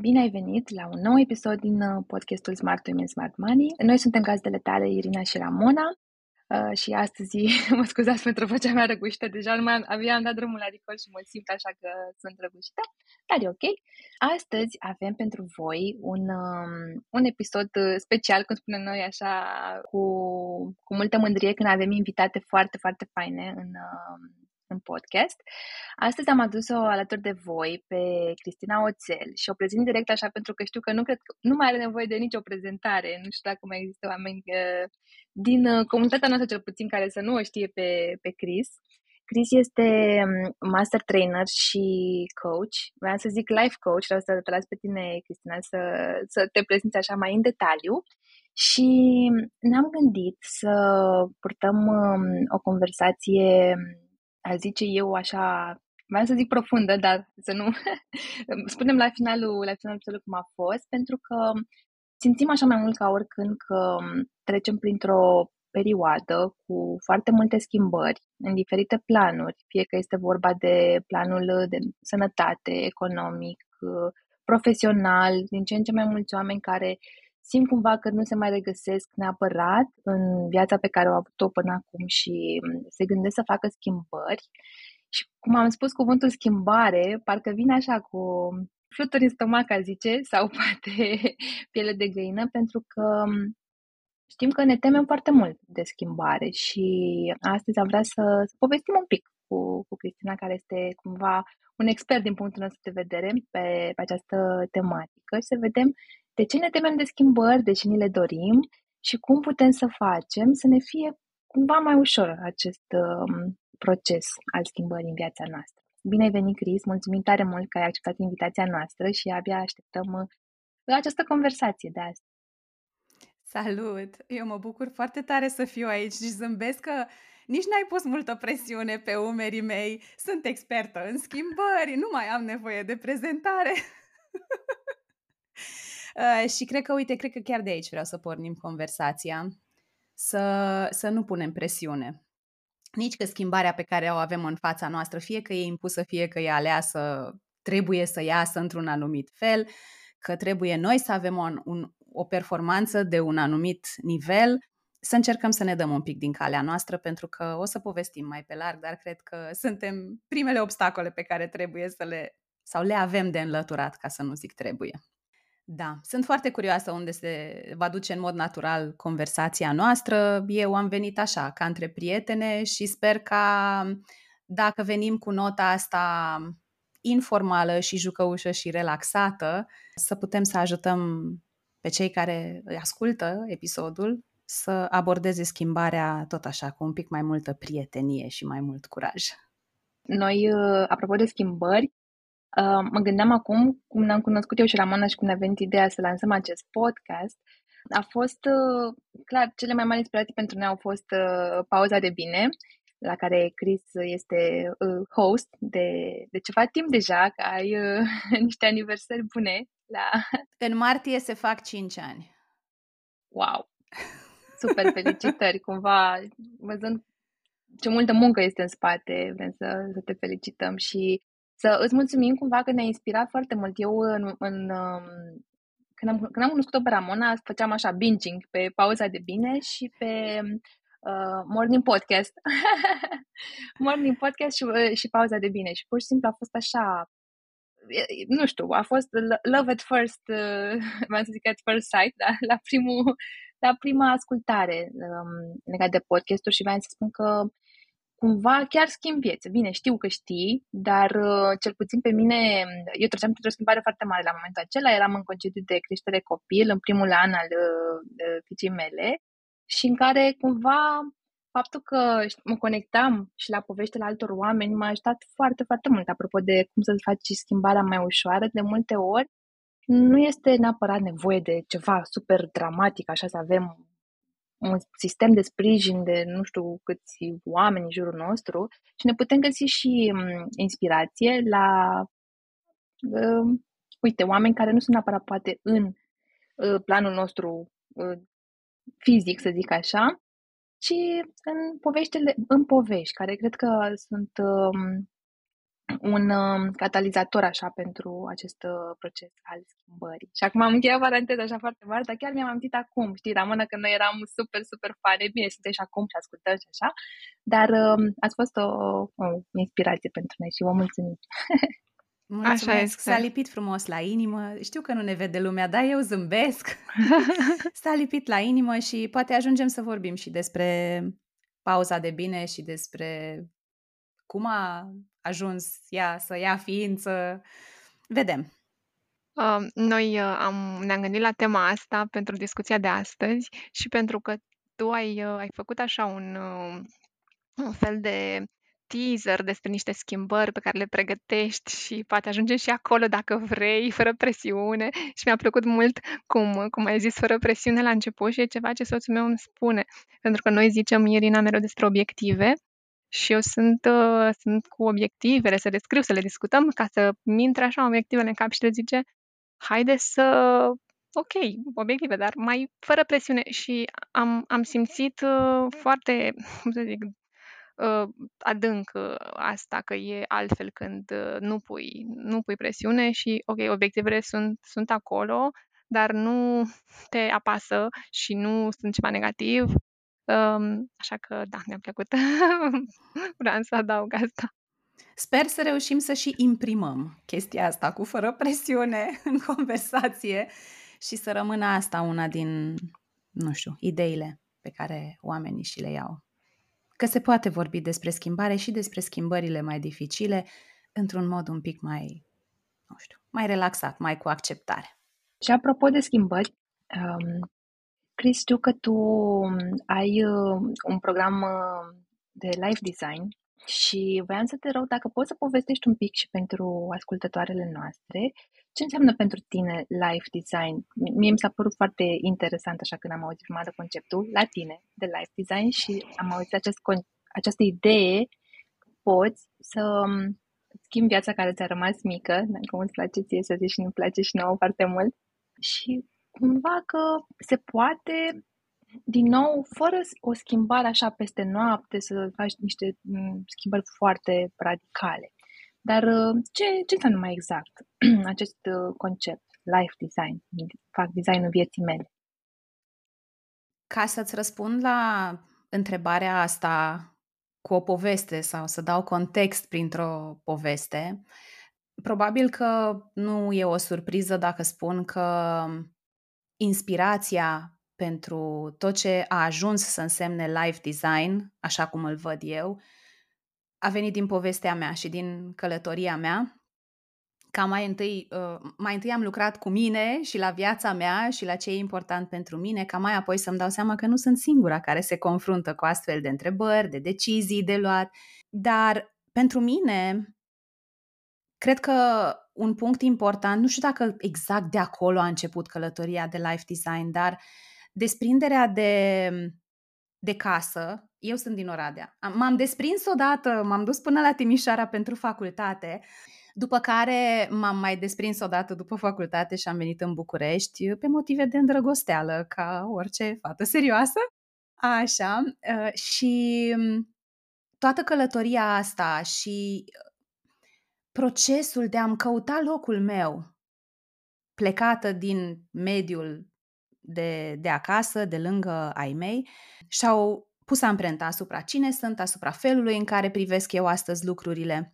bine ai venit la un nou episod din uh, podcastul Smart Women Smart Money. Noi suntem gazdele tale, Irina și Ramona, uh, și astăzi, mă scuzați pentru vocea mea răgușită, deja nu mai abia am dat drumul la recol și mă simt așa că sunt răgușită, dar e ok. Astăzi avem pentru voi un, um, un episod uh, special, cum spunem noi așa, cu, cu multă mândrie când avem invitate foarte, foarte faine în, um, în podcast. Astăzi am adus-o alături de voi pe Cristina Oțel și o prezint direct așa pentru că știu că nu cred că nu mai are nevoie de nicio prezentare. Nu știu dacă mai există oameni uh, din uh, comunitatea noastră cel puțin care să nu o știe pe, pe Chris. Chris este um, master trainer și coach. Vreau să zic life coach, vreau să te las pe tine, Cristina, să, să te prezinți așa mai în detaliu. Și ne-am gândit să purtăm um, o conversație a zice eu așa, vreau să zic profundă, dar să nu spunem la finalul, la finalul episodului cum a fost, pentru că simțim așa mai mult ca oricând că trecem printr-o perioadă cu foarte multe schimbări în diferite planuri, fie că este vorba de planul de sănătate, economic, profesional, din ce în ce mai mulți oameni care simt cumva că nu se mai regăsesc neapărat în viața pe care au avut-o până acum și mm, se gândesc să facă schimbări. Și cum am spus, cuvântul schimbare parcă vine așa cu fluturi în stomac, a zice, sau poate piele de găină, pentru că mm, știm că ne temem foarte mult de schimbare și astăzi am vrea să, să povestim un pic cu, cu Cristina, care este cumva un expert din punctul nostru de vedere pe, pe această tematică și să vedem de ce ne temem de schimbări, de ce ni le dorim și cum putem să facem să ne fie cumva mai ușor acest um, proces al schimbării în viața noastră. Bine ai venit, Cris! Mulțumim tare mult că ai acceptat invitația noastră și abia așteptăm uh, această conversație de azi. Salut! Eu mă bucur foarte tare să fiu aici și zâmbesc că nici n-ai pus multă presiune pe umerii mei. Sunt expertă în schimbări, nu mai am nevoie de prezentare. Uh, și cred că, uite, cred că chiar de aici vreau să pornim conversația, să, să nu punem presiune. Nici că schimbarea pe care o avem în fața noastră, fie că e impusă, fie că e aleasă, trebuie să iasă într-un anumit fel, că trebuie noi să avem o, un, o performanță de un anumit nivel, să încercăm să ne dăm un pic din calea noastră, pentru că o să povestim mai pe larg, dar cred că suntem primele obstacole pe care trebuie să le, sau le avem de înlăturat, ca să nu zic trebuie. Da, sunt foarte curioasă unde se va duce în mod natural conversația noastră. Eu am venit așa, ca între prietene și sper ca dacă venim cu nota asta informală și jucăușă și relaxată, să putem să ajutăm pe cei care ascultă episodul să abordeze schimbarea tot așa, cu un pic mai multă prietenie și mai mult curaj. Noi, uh, apropo de schimbări, Uh, mă gândeam acum, cum ne-am cunoscut eu și Ramona și cum ne-a venit ideea să lansăm acest podcast, a fost, uh, clar, cele mai mari inspirații pentru noi au fost uh, Pauza de Bine, la care Chris este uh, host de, de ceva timp deja, că ai uh, niște aniversări bune. La... În martie se fac 5 ani. Wow! Super felicitări! Cumva, văzând ce multă muncă este în spate, vrem să, să te felicităm și să îți mulțumim cumva că ne-a inspirat foarte mult. Eu în, în um, când, am, când am cunoscut-o pe Ramona, făceam așa binging pe pauza de bine și pe uh, morning podcast. morning podcast și, uh, și pauza de bine. Și pur și simplu a fost așa, nu știu, a fost love at first, uh, vreau să zic at first sight, da? la, primul, la prima ascultare um, legat de podcasturi și vreau să spun că cumva chiar schimb vieți. Bine, știu că știi, dar uh, cel puțin pe mine, eu treceam printr-o schimbare foarte mare la momentul acela, eram în concediu de creștere copil, în primul an al uh, fiicei mele și în care cumva faptul că mă conectam și la poveștile altor oameni m-a ajutat foarte, foarte mult. Apropo de cum să faci schimbarea mai ușoară, de multe ori nu este neapărat nevoie de ceva super dramatic, așa să avem un sistem de sprijin de nu știu câți oameni în jurul nostru și ne putem găsi și um, inspirație la, uh, uite, oameni care nu sunt neapărat poate în uh, planul nostru uh, fizic, să zic așa, ci în poveștile, în povești, care cred că sunt um, un um, catalizator așa pentru acest uh, proces al schimbării. Și acum am încheiat paranteza așa foarte mare, dar chiar mi-am amintit acum, știi, Ramona, că noi eram super, super fane, bine, suntem și acum și ascultăm și așa, dar um, ați fost o, o inspirație pentru noi și vă mulțumim. Mulțumesc, Așa este. s-a lipit frumos la inimă. Știu că nu ne vede lumea, dar eu zâmbesc. s-a lipit la inimă și poate ajungem să vorbim și despre pauza de bine și despre cum a ajuns ea să ia ființă. Vedem. Uh, noi uh, am, ne-am gândit la tema asta pentru discuția de astăzi și pentru că tu ai, uh, ai făcut așa un, uh, un fel de teaser despre niște schimbări pe care le pregătești și poate ajungem și acolo dacă vrei, fără presiune. Și mi-a plăcut mult cum, cum ai zis, fără presiune la început și e ceva ce soțul meu îmi spune. Pentru că noi zicem, Irina, mereu despre obiective și eu sunt, uh, sunt cu obiectivele, să le scriu, să le discutăm, ca să mi intre așa obiectivele în cap și le zice, haide să, ok, obiective, dar mai fără presiune. Și am, am simțit uh, foarte, cum să zic, uh, adânc uh, asta, că e altfel când uh, nu pui, nu pui presiune și, ok, obiectivele sunt, sunt acolo, dar nu te apasă și nu sunt ceva negativ Um, așa că, da, mi-a plăcut. Vreau să adaug asta. Sper să reușim să și imprimăm chestia asta cu fără presiune în conversație și să rămână asta una din, nu știu, ideile pe care oamenii și le iau. Că se poate vorbi despre schimbare și despre schimbările mai dificile într-un mod un pic mai, nu știu, mai relaxat, mai cu acceptare. Și apropo de schimbări, um, Chris, știu că tu um, ai uh, un program uh, de life design și voiam să te rog dacă poți să povestești un pic și pentru ascultătoarele noastre ce înseamnă pentru tine life design. Mie mi s-a părut foarte interesant așa când am auzit prima dată conceptul la tine de life design și am auzit acest, această idee poți să um, schimbi viața care ți-a rămas mică, dacă îți place ție să zici și nu place și nouă foarte mult și cumva că se poate, din nou, fără o schimbare așa peste noapte, să faci niște mm, schimbări foarte radicale. Dar uh, ce, ce înseamnă mai exact acest uh, concept, life design? Fac designul vieții mele. Ca să-ți răspund la întrebarea asta cu o poveste sau să dau context printr-o poveste, probabil că nu e o surpriză dacă spun că inspirația pentru tot ce a ajuns să însemne life design, așa cum îl văd eu, a venit din povestea mea și din călătoria mea. Ca mai întâi, uh, mai întâi am lucrat cu mine și la viața mea și la ce e important pentru mine, ca mai apoi să-mi dau seama că nu sunt singura care se confruntă cu astfel de întrebări, de decizii de luat. Dar pentru mine, cred că un punct important, nu știu dacă exact de acolo a început călătoria de life design, dar desprinderea de, de casă, eu sunt din Oradea. M-am desprins odată, m-am dus până la Timișoara pentru facultate, după care m-am mai desprins odată după facultate și am venit în București pe motive de îndrăgosteală, ca orice fată serioasă. Așa, ă, și toată călătoria asta și procesul de a-mi căuta locul meu, plecată din mediul de, de acasă, de lângă ai mei, și-au pus amprenta asupra cine sunt, asupra felului în care privesc eu astăzi lucrurile.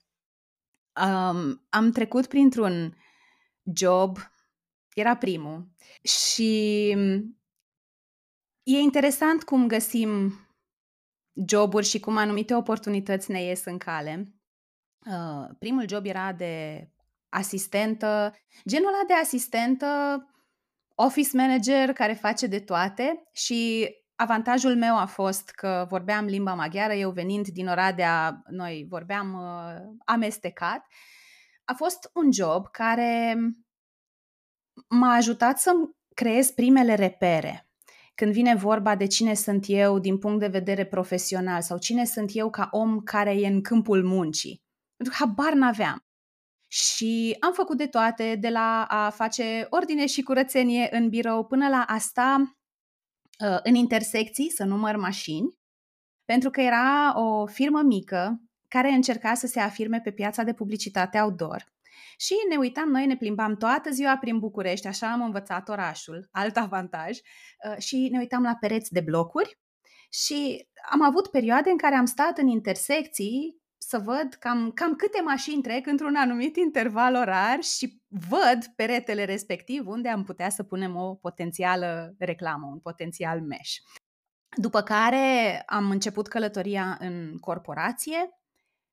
Um, am trecut printr-un job, era primul, și e interesant cum găsim joburi și cum anumite oportunități ne ies în cale. Uh, primul job era de asistentă, genul ăla de asistentă, office manager care face de toate și avantajul meu a fost că vorbeam limba maghiară, eu venind din Oradea, noi vorbeam uh, amestecat. A fost un job care m-a ajutat să creez primele repere. Când vine vorba de cine sunt eu din punct de vedere profesional sau cine sunt eu ca om care e în câmpul muncii. Pentru că habar n-aveam. Și am făcut de toate, de la a face ordine și curățenie în birou până la asta uh, în intersecții, să număr mașini, pentru că era o firmă mică care încerca să se afirme pe piața de publicitate outdoor. Și ne uitam, noi ne plimbam toată ziua prin București, așa am învățat orașul, alt avantaj, uh, și ne uitam la pereți de blocuri și am avut perioade în care am stat în intersecții să văd cam, cam câte mașini trec într-un anumit interval orar și văd peretele respectiv unde am putea să punem o potențială reclamă, un potențial mesh. După care am început călătoria în corporație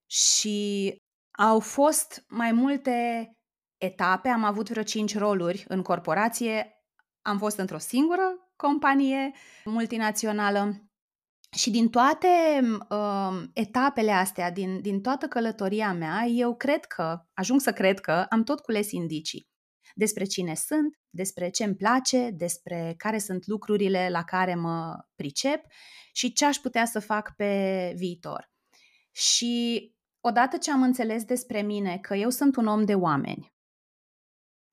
și au fost mai multe etape, am avut vreo cinci roluri în corporație, am fost într-o singură companie multinațională și din toate uh, etapele astea, din, din toată călătoria mea, eu cred că, ajung să cred că, am tot cules indicii despre cine sunt, despre ce îmi place, despre care sunt lucrurile la care mă pricep și ce aș putea să fac pe viitor. Și odată ce am înțeles despre mine că eu sunt un om de oameni,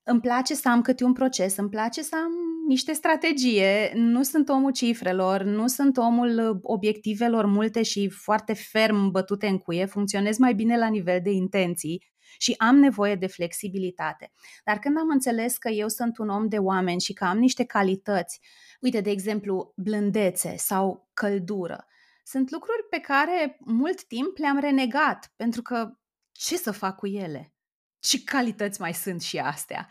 îmi place să am câte un proces, îmi place să am niște strategie, nu sunt omul cifrelor, nu sunt omul obiectivelor multe și foarte ferm bătute în cuie, funcționez mai bine la nivel de intenții și am nevoie de flexibilitate. Dar când am înțeles că eu sunt un om de oameni și că am niște calități, uite, de exemplu, blândețe sau căldură, sunt lucruri pe care mult timp le-am renegat, pentru că ce să fac cu ele? Ce calități mai sunt și astea?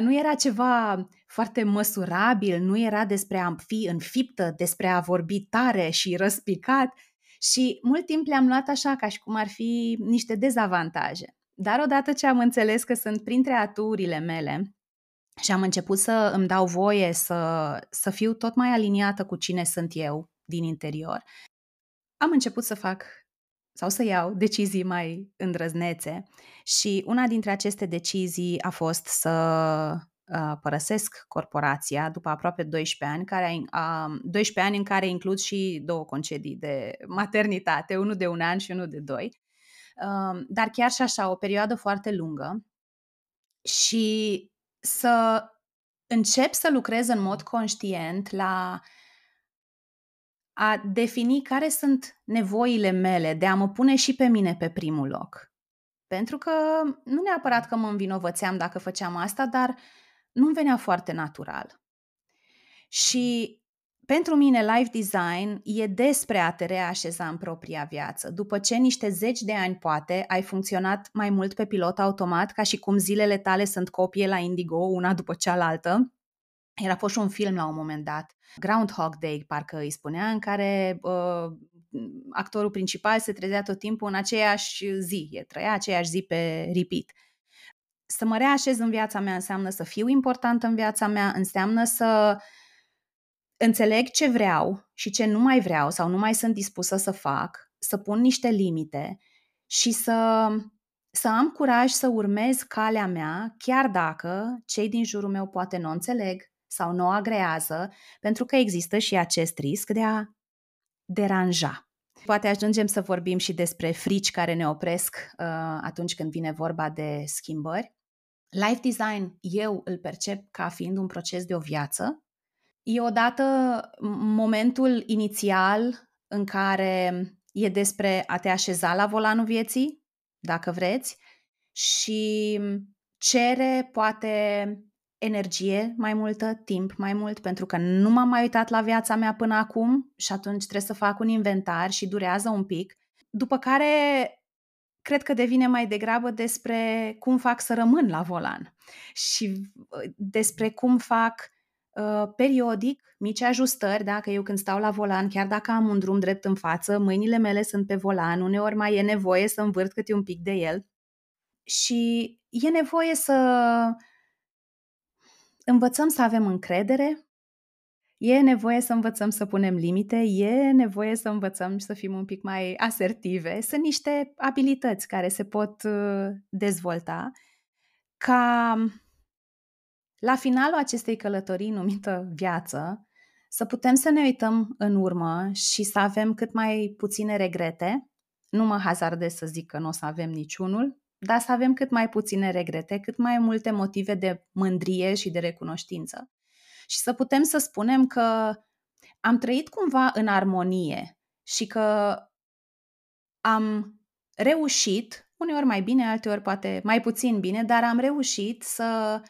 Nu era ceva foarte măsurabil, nu era despre a fi înfiptă, despre a vorbi tare și răspicat și mult timp le-am luat așa ca și cum ar fi niște dezavantaje. Dar odată ce am înțeles că sunt printre aturile mele și am început să îmi dau voie să, să fiu tot mai aliniată cu cine sunt eu din interior, am început să fac sau să iau decizii mai îndrăznețe. Și una dintre aceste decizii a fost să uh, părăsesc corporația după aproape 12 ani, care, uh, 12 ani în care includ și două concedii de maternitate, unul de un an și unul de doi, uh, dar chiar și așa o perioadă foarte lungă. Și să încep să lucrez în mod conștient la a defini care sunt nevoile mele, de a mă pune și pe mine pe primul loc. Pentru că nu neapărat că mă învinovățeam dacă făceam asta, dar nu-mi venea foarte natural. Și pentru mine, life design e despre a te reașeza în propria viață. După ce niște zeci de ani, poate, ai funcționat mai mult pe pilot automat, ca și cum zilele tale sunt copie la Indigo, una după cealaltă, era fost și un film la un moment dat, Groundhog Day, parcă îi spunea, în care uh, actorul principal se trezea tot timpul în aceeași zi, e trăia aceeași zi pe repeat. Să mă reașez în viața mea înseamnă să fiu important în viața mea, înseamnă să înțeleg ce vreau și ce nu mai vreau sau nu mai sunt dispusă să fac, să pun niște limite și să, să am curaj să urmez calea mea, chiar dacă cei din jurul meu poate nu înțeleg, sau nu o agrează, pentru că există și acest risc de a deranja. Poate ajungem să vorbim și despre frici care ne opresc uh, atunci când vine vorba de schimbări. Life design eu îl percep ca fiind un proces de o viață. E odată momentul inițial în care e despre a te așeza la volanul vieții, dacă vreți, și cere poate energie mai multă, timp mai mult, pentru că nu m-am mai uitat la viața mea până acum și atunci trebuie să fac un inventar și durează un pic. După care cred că devine mai degrabă despre cum fac să rămân la volan și uh, despre cum fac uh, periodic mici ajustări, dacă eu când stau la volan, chiar dacă am un drum drept în față, mâinile mele sunt pe volan, uneori mai e nevoie să învârt câte un pic de el și e nevoie să învățăm să avem încredere, e nevoie să învățăm să punem limite, e nevoie să învățăm să fim un pic mai asertive. Sunt niște abilități care se pot uh, dezvolta ca la finalul acestei călătorii numită viață să putem să ne uităm în urmă și să avem cât mai puține regrete. Nu mă hazardez să zic că nu o să avem niciunul, dar să avem cât mai puține regrete, cât mai multe motive de mândrie și de recunoștință. Și să putem să spunem că am trăit cumva în armonie și că am reușit, uneori mai bine, alteori poate mai puțin bine, dar am reușit să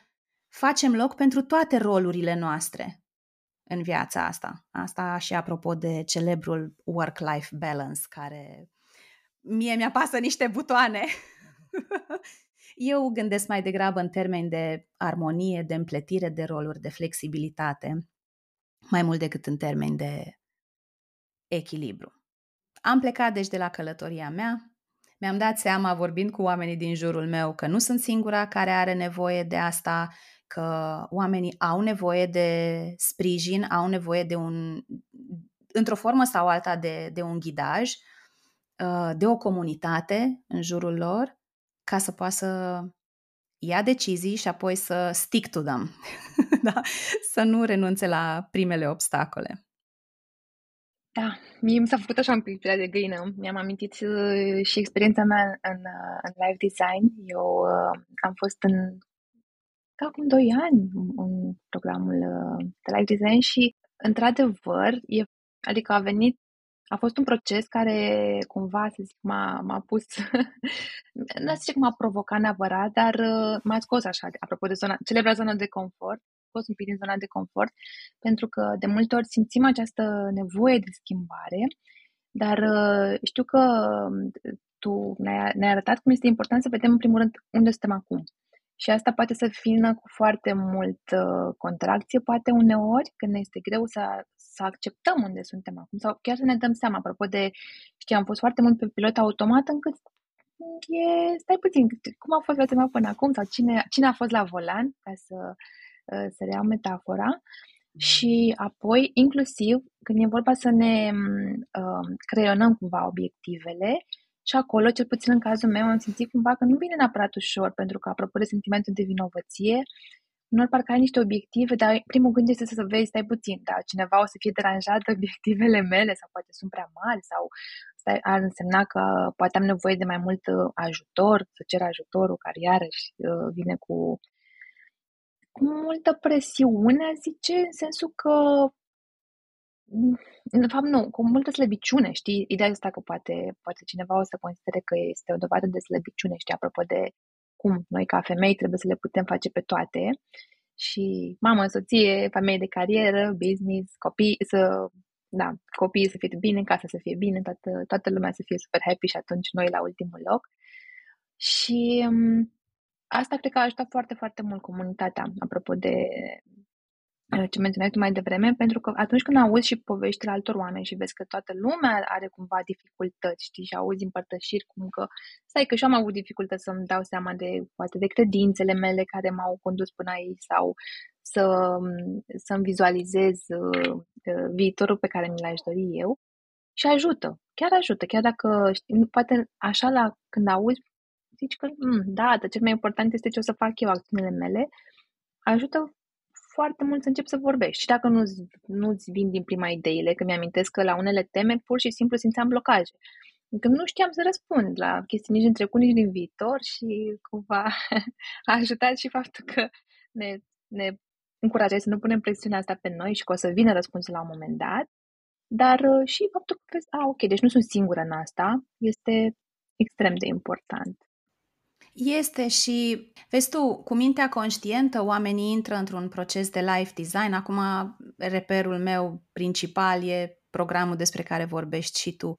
facem loc pentru toate rolurile noastre în viața asta. Asta și apropo de celebrul work-life balance, care mie mi pasă niște butoane. Eu gândesc mai degrabă în termeni de armonie, de împletire de roluri, de flexibilitate, mai mult decât în termeni de echilibru. Am plecat deci de la călătoria mea, mi-am dat seama vorbind cu oamenii din jurul meu că nu sunt singura care are nevoie de asta, că oamenii au nevoie de sprijin, au nevoie de un, într-o formă sau alta, de, de un ghidaj, uh, de o comunitate în jurul lor, ca să poată să ia decizii și apoi să stick to them, da? să nu renunțe la primele obstacole. Da, mie mi s-a făcut așa un pic de găină. Mi-am amintit uh, și experiența mea în, uh, în live design. Eu uh, am fost în acum doi ani în programul uh, de live design și, într-adevăr, e, adică a venit, a fost un proces care cumva, să zic, m-a, m-a pus, nu știu cum m-a provocat neapărat, dar uh, m-a scos așa, apropo de zona, celebra zona de confort, scos un pic din zona de confort, pentru că de multe ori simțim această nevoie de schimbare, dar uh, știu că um, tu ne-ai, ne arătat cum este important să vedem în primul rând unde suntem acum. Și asta poate să vină cu foarte mult uh, contracție, poate uneori când ne este greu să, să acceptăm unde suntem acum sau chiar să ne dăm seama. Apropo de, știi, am fost foarte mult pe pilot automat încât e, stai puțin, cum a fost viața mea până acum sau cine, cine a fost la volan, ca să, uh, să reau metafora. Și apoi, inclusiv, când e vorba să ne uh, creionăm cumva obiectivele, și acolo, cel puțin în cazul meu, am simțit cumva că nu vine neapărat ușor, pentru că, apropo de sentimentul de vinovăție, nu parcă ai niște obiective, dar primul gând este să vezi, stai puțin, da, cineva o să fie deranjat de obiectivele mele sau poate sunt prea mari sau stai, ar însemna că poate am nevoie de mai mult uh, ajutor, să cer ajutorul, care iarăși uh, vine cu, cu multă presiune, zice, în sensul că de fapt, nu, cu multă slăbiciune, știi? Ideea asta că poate, poate cineva o să considere că este o dovadă de slăbiciune, știi? Apropo de cum noi ca femei trebuie să le putem face pe toate și mamă, soție, femeie de carieră, business, copii, să, da, copiii să fie bine, casa să fie bine, toată, toată lumea să fie super happy și atunci noi la ultimul loc. Și um, asta cred că a ajutat foarte, foarte mult comunitatea, apropo de Uh, ce menționai tu mai devreme, pentru că atunci când auzi și poveștile altor oameni și vezi că toată lumea are cumva dificultăți, știi, și auzi împărtășiri cum că, stai că și am avut dificultăți să-mi dau seama de, poate, de credințele mele care m-au condus până aici sau să, să-mi vizualizez uh, uh, viitorul pe care mi l-aș dori eu. Și ajută, chiar ajută, chiar dacă, știi, poate așa la când auzi, zici că, mm, da, dar cel mai important este ce o să fac eu, acțiunile mele, ajută foarte mult să încep să vorbești. Și dacă nu-ți, nu-ți vin din prima ideile, că mi-amintesc că la unele teme pur și simplu simțeam blocaje. Că nu știam să răspund la chestii nici din trecut, nici din viitor și cumva a ajutat și faptul că ne, ne încurajai să nu punem presiunea asta pe noi și că o să vină răspunsul la un moment dat, dar uh, și faptul că crezi, a, ok, deci nu sunt singură în asta, este extrem de important. Este și, vezi tu, cu mintea conștientă oamenii intră într-un proces de life design. Acum reperul meu principal e programul despre care vorbești și tu.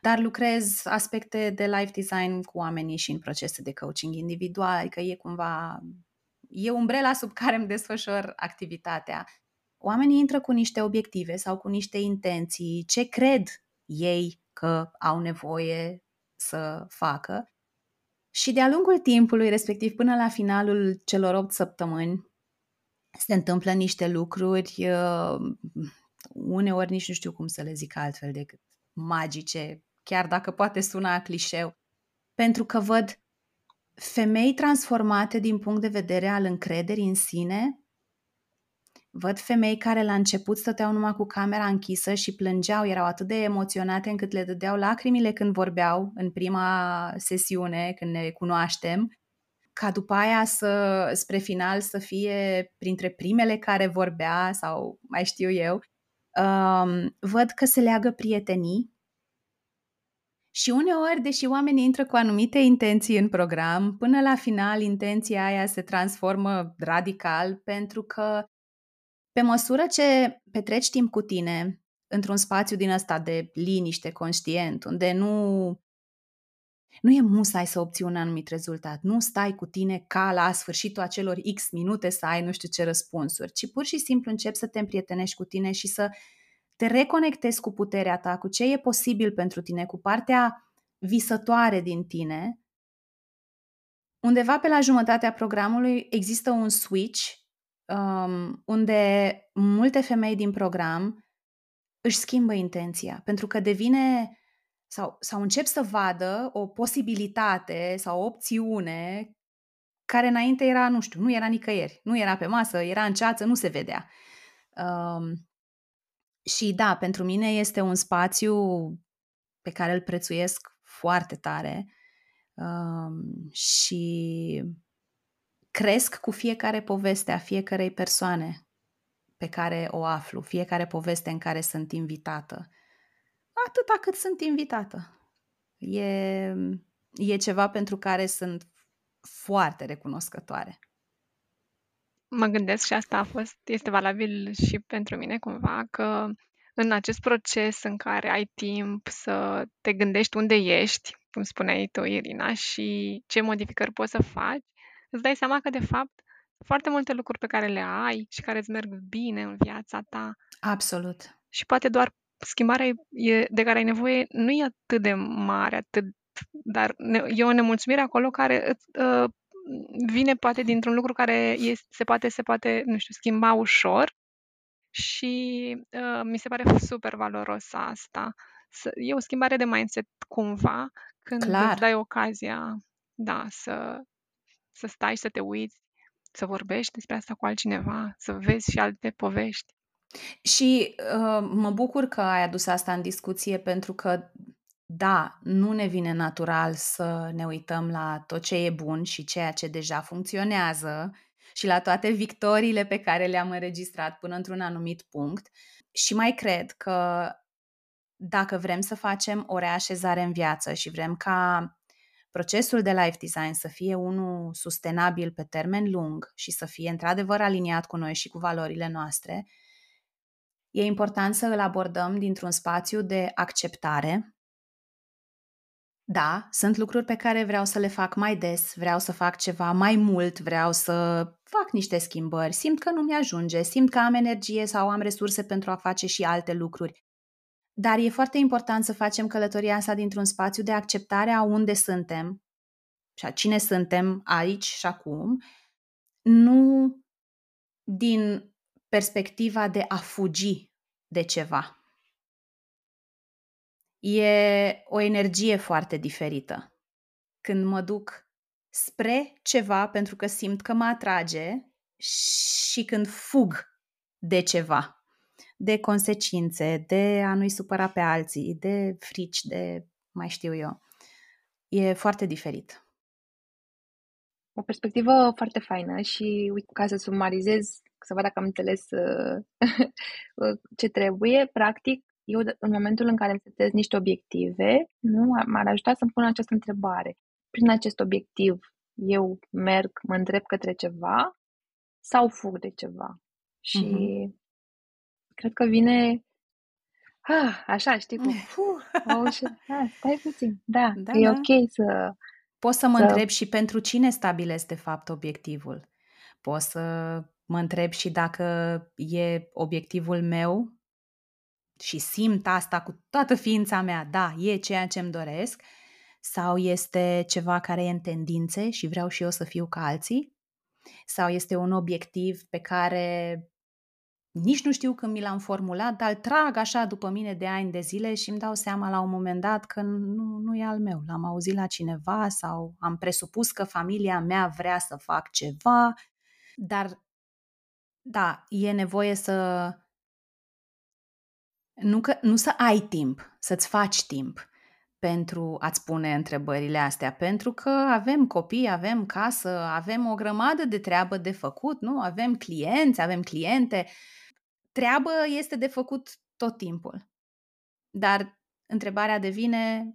Dar lucrez aspecte de life design cu oamenii și în procese de coaching individual, adică e cumva, e umbrela sub care îmi desfășor activitatea. Oamenii intră cu niște obiective sau cu niște intenții, ce cred ei că au nevoie să facă și de-a lungul timpului, respectiv până la finalul celor 8 săptămâni, se întâmplă niște lucruri, uh, uneori nici nu știu cum să le zic altfel decât magice, chiar dacă poate suna clișeu, pentru că văd femei transformate din punct de vedere al încrederii în sine Văd femei care la început stăteau numai cu camera închisă și plângeau, erau atât de emoționate încât le dădeau lacrimile când vorbeau în prima sesiune, când ne cunoaștem, ca după aia să, spre final să fie printre primele care vorbea sau mai știu eu. Um, văd că se leagă prietenii Și uneori, deși oamenii intră cu anumite intenții în program, până la final intenția aia se transformă radical pentru că pe măsură ce petreci timp cu tine într-un spațiu din ăsta de liniște conștient, unde nu nu e musai să obții un anumit rezultat. Nu stai cu tine ca la sfârșitul acelor X minute să ai nu știu ce răspunsuri, ci pur și simplu începi să te împrietenești cu tine și să te reconectezi cu puterea ta, cu ce e posibil pentru tine, cu partea visătoare din tine. Undeva pe la jumătatea programului există un switch um, unde multe femei din program își schimbă intenția, pentru că devine sau, sau încep să vadă o posibilitate sau o opțiune care înainte era, nu știu, nu era nicăieri, nu era pe masă, era în ceață, nu se vedea. Um, și da, pentru mine este un spațiu pe care îl prețuiesc foarte tare um, și cresc cu fiecare poveste a fiecarei persoane pe care o aflu, fiecare poveste în care sunt invitată atâta cât sunt invitată. E, e ceva pentru care sunt foarte recunoscătoare. Mă gândesc și asta a fost, este valabil și pentru mine cumva, că în acest proces în care ai timp să te gândești unde ești, cum spuneai tu, Irina, și ce modificări poți să faci, îți dai seama că, de fapt, foarte multe lucruri pe care le ai și care îți merg bine în viața ta. Absolut. Și poate doar schimbarea e, de care ai nevoie nu e atât de mare, atât, dar e o nemulțumire acolo care uh, vine poate dintr-un lucru care este, se poate, se poate, nu știu, schimba ușor și uh, mi se pare super valoros asta. Să, e o schimbare de mindset cumva când Clar. îți dai ocazia, da, să, să stai, să te uiți, să vorbești despre asta cu altcineva, să vezi și alte povești. Și uh, mă bucur că ai adus asta în discuție pentru că, da, nu ne vine natural să ne uităm la tot ce e bun și ceea ce deja funcționează și la toate victoriile pe care le-am înregistrat până într-un anumit punct. Și mai cred că dacă vrem să facem o reașezare în viață și vrem ca procesul de life design să fie unul sustenabil pe termen lung și să fie într-adevăr aliniat cu noi și cu valorile noastre, E important să îl abordăm dintr-un spațiu de acceptare. Da, sunt lucruri pe care vreau să le fac mai des, vreau să fac ceva mai mult, vreau să fac niște schimbări, simt că nu mi-ajunge, simt că am energie sau am resurse pentru a face și alte lucruri. Dar e foarte important să facem călătoria asta dintr-un spațiu de acceptare a unde suntem și a cine suntem aici și acum, nu din perspectiva de a fugi de ceva. E o energie foarte diferită. Când mă duc spre ceva pentru că simt că mă atrage și când fug de ceva, de consecințe, de a nu-i supăra pe alții, de frici, de mai știu eu. E foarte diferit. O perspectivă foarte faină și uite, ca să sumarizez să văd dacă am înțeles uh, ce trebuie. Practic, eu în momentul în care îmi setez niște obiective, nu, m-ar ajuta să-mi pun această întrebare. Prin acest obiectiv, eu merg, mă îndrept către ceva sau fug de ceva? Și uh-huh. Cred că vine ah, așa, știi, cu oh, și, ah, stai puțin, da, da e da. ok să... Poți să mă să... întreb și pentru cine stabilesc de fapt obiectivul. Poți să mă întreb și dacă e obiectivul meu și simt asta cu toată ființa mea, da, e ceea ce îmi doresc, sau este ceva care e în tendințe și vreau și eu să fiu ca alții, sau este un obiectiv pe care nici nu știu când mi l-am formulat, dar îl trag așa după mine de ani de zile și îmi dau seama la un moment dat că nu, nu e al meu. L-am auzit la cineva sau am presupus că familia mea vrea să fac ceva, dar da, e nevoie să nu, că, nu să ai timp, să-ți faci timp pentru a-ți pune întrebările astea, pentru că avem copii, avem casă, avem o grămadă de treabă de făcut, nu? Avem clienți, avem cliente. Treabă este de făcut tot timpul. Dar întrebarea devine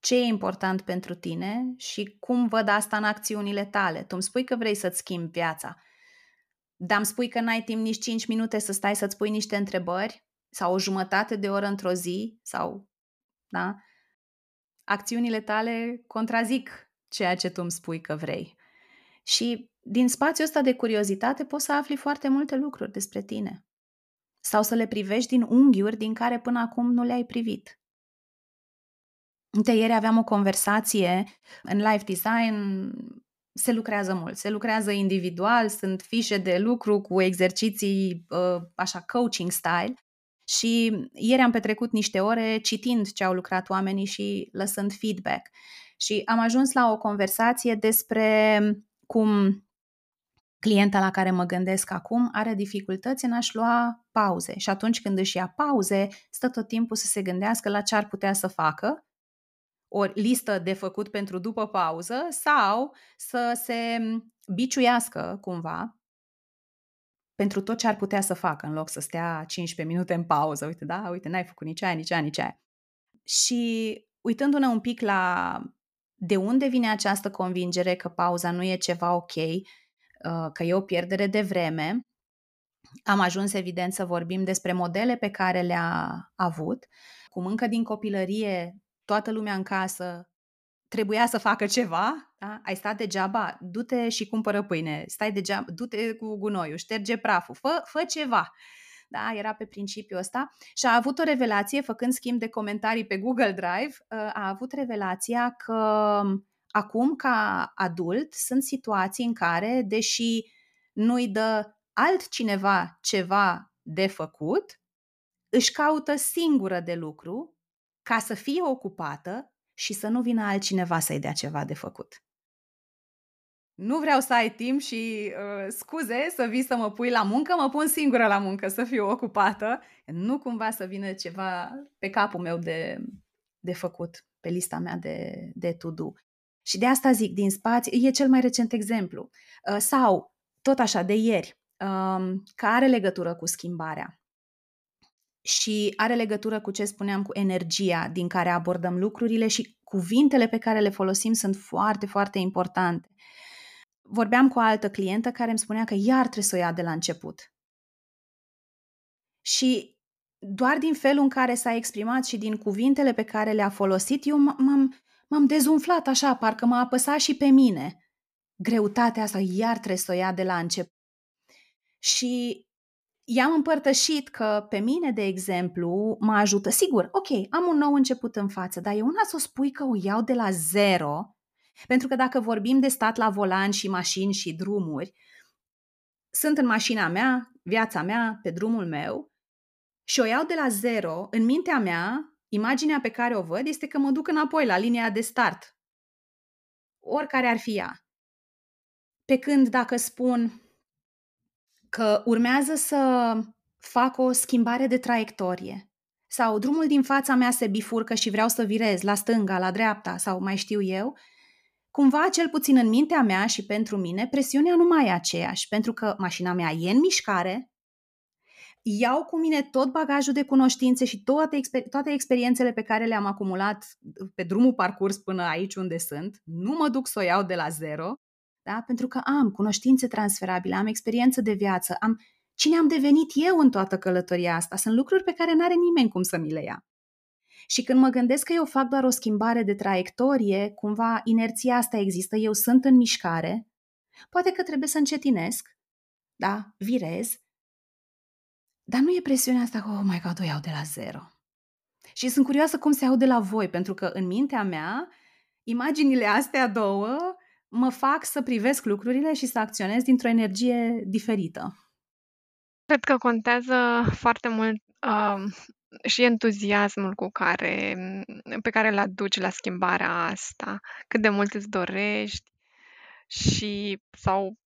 ce e important pentru tine și cum văd asta în acțiunile tale. Tu îmi spui că vrei să-ți schimbi viața, dar îmi spui că n-ai timp nici 5 minute să stai să-ți pui niște întrebări sau o jumătate de oră într-o zi sau, da? Acțiunile tale contrazic ceea ce tu îmi spui că vrei. Și din spațiul ăsta de curiozitate poți să afli foarte multe lucruri despre tine. Sau să le privești din unghiuri din care până acum nu le-ai privit. Uite, ieri aveam o conversație în life design, se lucrează mult, se lucrează individual, sunt fișe de lucru cu exerciții uh, așa coaching style și ieri am petrecut niște ore citind ce au lucrat oamenii și lăsând feedback. Și am ajuns la o conversație despre cum clienta la care mă gândesc acum are dificultăți în a-și lua pauze și atunci când își ia pauze, stă tot timpul să se gândească la ce ar putea să facă, o listă de făcut pentru după pauză sau să se biciuiască cumva pentru tot ce ar putea să facă în loc să stea 15 minute în pauză. Uite, da, uite, n-ai făcut nici aia, nici aia, nici aia. Și uitându-ne un pic la de unde vine această convingere că pauza nu e ceva ok, uh, că e o pierdere de vreme, am ajuns evident să vorbim despre modele pe care le-a avut, cum încă din copilărie toată lumea în casă trebuia să facă ceva, da? ai stat degeaba, du-te și cumpără pâine, stai degeaba, du-te cu gunoiul, șterge praful, fă, fă ceva. Da, era pe principiul ăsta și a avut o revelație, făcând schimb de comentarii pe Google Drive, uh, a avut revelația că um, acum, ca adult, sunt situații în care, deși nu-i dă altcineva ceva de făcut, își caută singură de lucru ca să fie ocupată și să nu vină altcineva să-i dea ceva de făcut. Nu vreau să ai timp și uh, scuze să vii să mă pui la muncă, mă pun singură la muncă să fiu ocupată, nu cumva să vină ceva pe capul meu de, de făcut, pe lista mea de, de to-do. Și de asta zic, din spațiu, e cel mai recent exemplu. Uh, sau, tot așa, de ieri, uh, care are legătură cu schimbarea și are legătură cu ce spuneam, cu energia din care abordăm lucrurile și cuvintele pe care le folosim sunt foarte, foarte importante. Vorbeam cu o altă clientă care îmi spunea că iar trebuie să o ia de la început. Și doar din felul în care s-a exprimat și din cuvintele pe care le-a folosit, eu m-am, m-am dezumflat așa, parcă m-a apăsat și pe mine. Greutatea asta iar trebuie să o ia de la început. Și i-am împărtășit că pe mine, de exemplu, mă ajută. Sigur, ok, am un nou început în față, dar e una să o spui că o iau de la zero, pentru că dacă vorbim de stat la volan și mașini și drumuri, sunt în mașina mea, viața mea, pe drumul meu și o iau de la zero, în mintea mea, imaginea pe care o văd este că mă duc înapoi la linia de start, oricare ar fi ea. Pe când dacă spun, că urmează să fac o schimbare de traiectorie sau drumul din fața mea se bifurcă și vreau să virez la stânga, la dreapta sau mai știu eu, cumva, cel puțin în mintea mea și pentru mine, presiunea nu mai e aceeași, pentru că mașina mea e în mișcare, iau cu mine tot bagajul de cunoștințe și toate, exper- toate experiențele pe care le-am acumulat pe drumul parcurs până aici unde sunt, nu mă duc să o iau de la zero, da? pentru că am cunoștințe transferabile, am experiență de viață, am cine am devenit eu în toată călătoria asta. Sunt lucruri pe care n-are nimeni cum să mi le ia. Și când mă gândesc că eu fac doar o schimbare de traiectorie, cumva inerția asta există, eu sunt în mișcare, poate că trebuie să încetinesc, da, virez, dar nu e presiunea asta că, oh my god, o iau de la zero. Și sunt curioasă cum se aude la voi, pentru că în mintea mea, imaginile astea două mă fac să privesc lucrurile și să acționez dintr-o energie diferită. Cred că contează foarte mult uh, și entuziasmul cu care, pe care îl aduci la schimbarea asta, cât de mult îți dorești și sau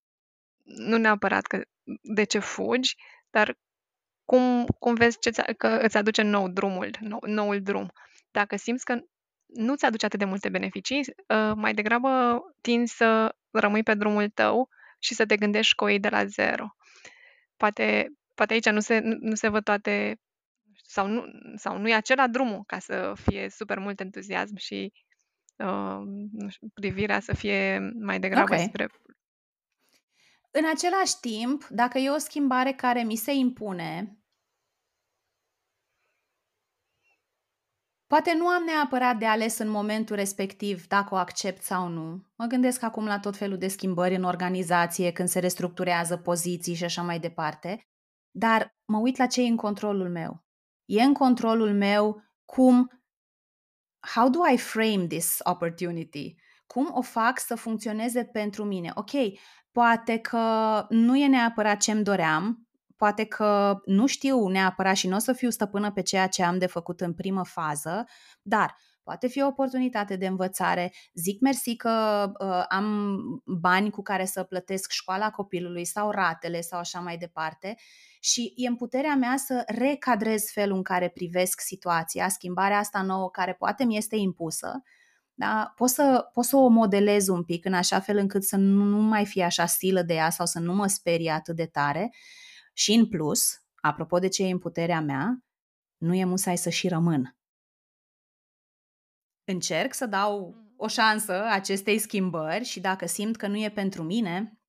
nu neapărat că de ce fugi, dar cum, cum vezi ce că îți aduce nou drumul, nou, noul drum. Dacă simți că nu ți aduce atât de multe beneficii, ă, mai degrabă tinzi să rămâi pe drumul tău și să te gândești că o iei de la zero. Poate, poate aici nu se, nu se văd toate sau nu, sau nu e acela drumul ca să fie super mult entuziasm și uh, nu știu, privirea să fie mai degrabă Ok. spre În același timp, dacă e o schimbare care mi se impune, poate nu am neapărat de ales în momentul respectiv dacă o accept sau nu. Mă gândesc acum la tot felul de schimbări în organizație, când se restructurează poziții și așa mai departe, dar mă uit la ce e în controlul meu. E în controlul meu cum how do I frame this opportunity? Cum o fac să funcționeze pentru mine? Ok, poate că nu e neapărat ce-mi doream, poate că nu știu neapărat și nu o să fiu stăpână pe ceea ce am de făcut în primă fază, dar poate fi o oportunitate de învățare. Zic mersi că uh, am bani cu care să plătesc școala copilului sau ratele sau așa mai departe și e în puterea mea să recadrez felul în care privesc situația, schimbarea asta nouă care poate mi este impusă, da? pot, să, pot să o modelez un pic în așa fel încât să nu, nu mai fie așa stilă de ea sau să nu mă sperie atât de tare și în plus, apropo de ce e în puterea mea, nu e musai să și rămân. Încerc să dau o șansă acestei schimbări și dacă simt că nu e pentru mine,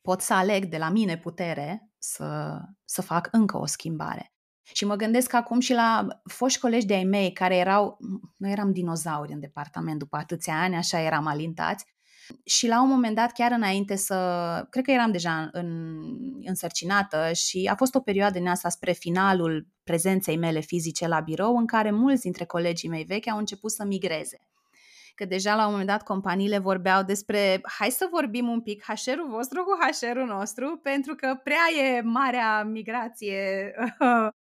pot să aleg de la mine putere să, să fac încă o schimbare. Și mă gândesc acum și la foști colegi de-ai mei care erau, noi eram dinozauri în departament după atâția ani, așa eram alintați, și la un moment dat, chiar înainte să, cred că eram deja în, însărcinată și a fost o perioadă din asta spre finalul prezenței mele fizice la birou în care mulți dintre colegii mei vechi au început să migreze. Că deja la un moment dat companiile vorbeau despre hai să vorbim un pic HR-ul vostru cu HR-ul nostru, pentru că prea e marea migrație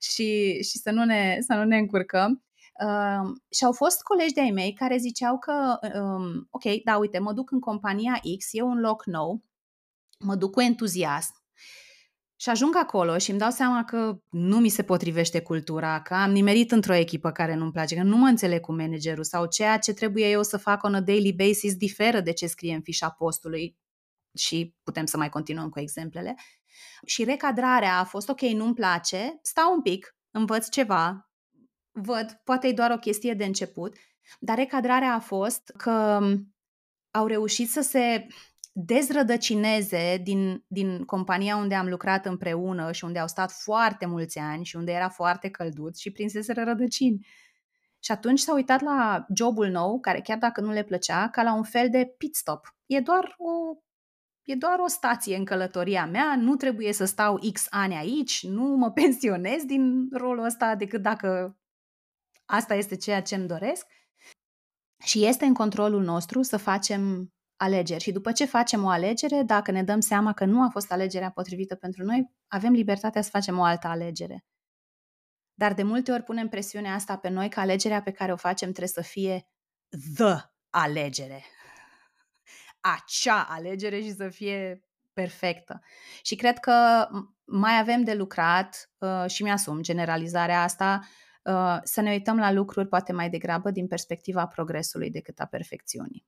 și, și să, nu ne, să nu ne încurcăm. Uh, și au fost colegi de-ai mei care ziceau că, um, ok, da, uite, mă duc în compania X, e un loc nou, mă duc cu entuziasm, și ajung acolo și îmi dau seama că nu mi se potrivește cultura, că am nimerit într-o echipă care nu-mi place, că nu mă înțeleg cu managerul sau ceea ce trebuie eu să fac on a daily basis diferă de ce scrie în fișa postului și putem să mai continuăm cu exemplele. Și recadrarea a fost ok, nu-mi place, stau un pic, învăț ceva, văd, poate e doar o chestie de început, dar recadrarea a fost că au reușit să se dezrădăcineze din, din compania unde am lucrat împreună și unde au stat foarte mulți ani și unde era foarte călduț și prinseseră rădăcini. Și atunci s-au uitat la jobul nou, care chiar dacă nu le plăcea, ca la un fel de pit stop. E doar o, e doar o stație în călătoria mea, nu trebuie să stau X ani aici, nu mă pensionez din rolul ăsta decât dacă asta este ceea ce îmi doresc. Și este în controlul nostru să facem alegeri. Și după ce facem o alegere, dacă ne dăm seama că nu a fost alegerea potrivită pentru noi, avem libertatea să facem o altă alegere. Dar de multe ori punem presiunea asta pe noi că alegerea pe care o facem trebuie să fie the alegere. Acea alegere și să fie perfectă. Și cred că mai avem de lucrat uh, și mi-asum generalizarea asta, uh, să ne uităm la lucruri poate mai degrabă din perspectiva progresului decât a perfecțiunii.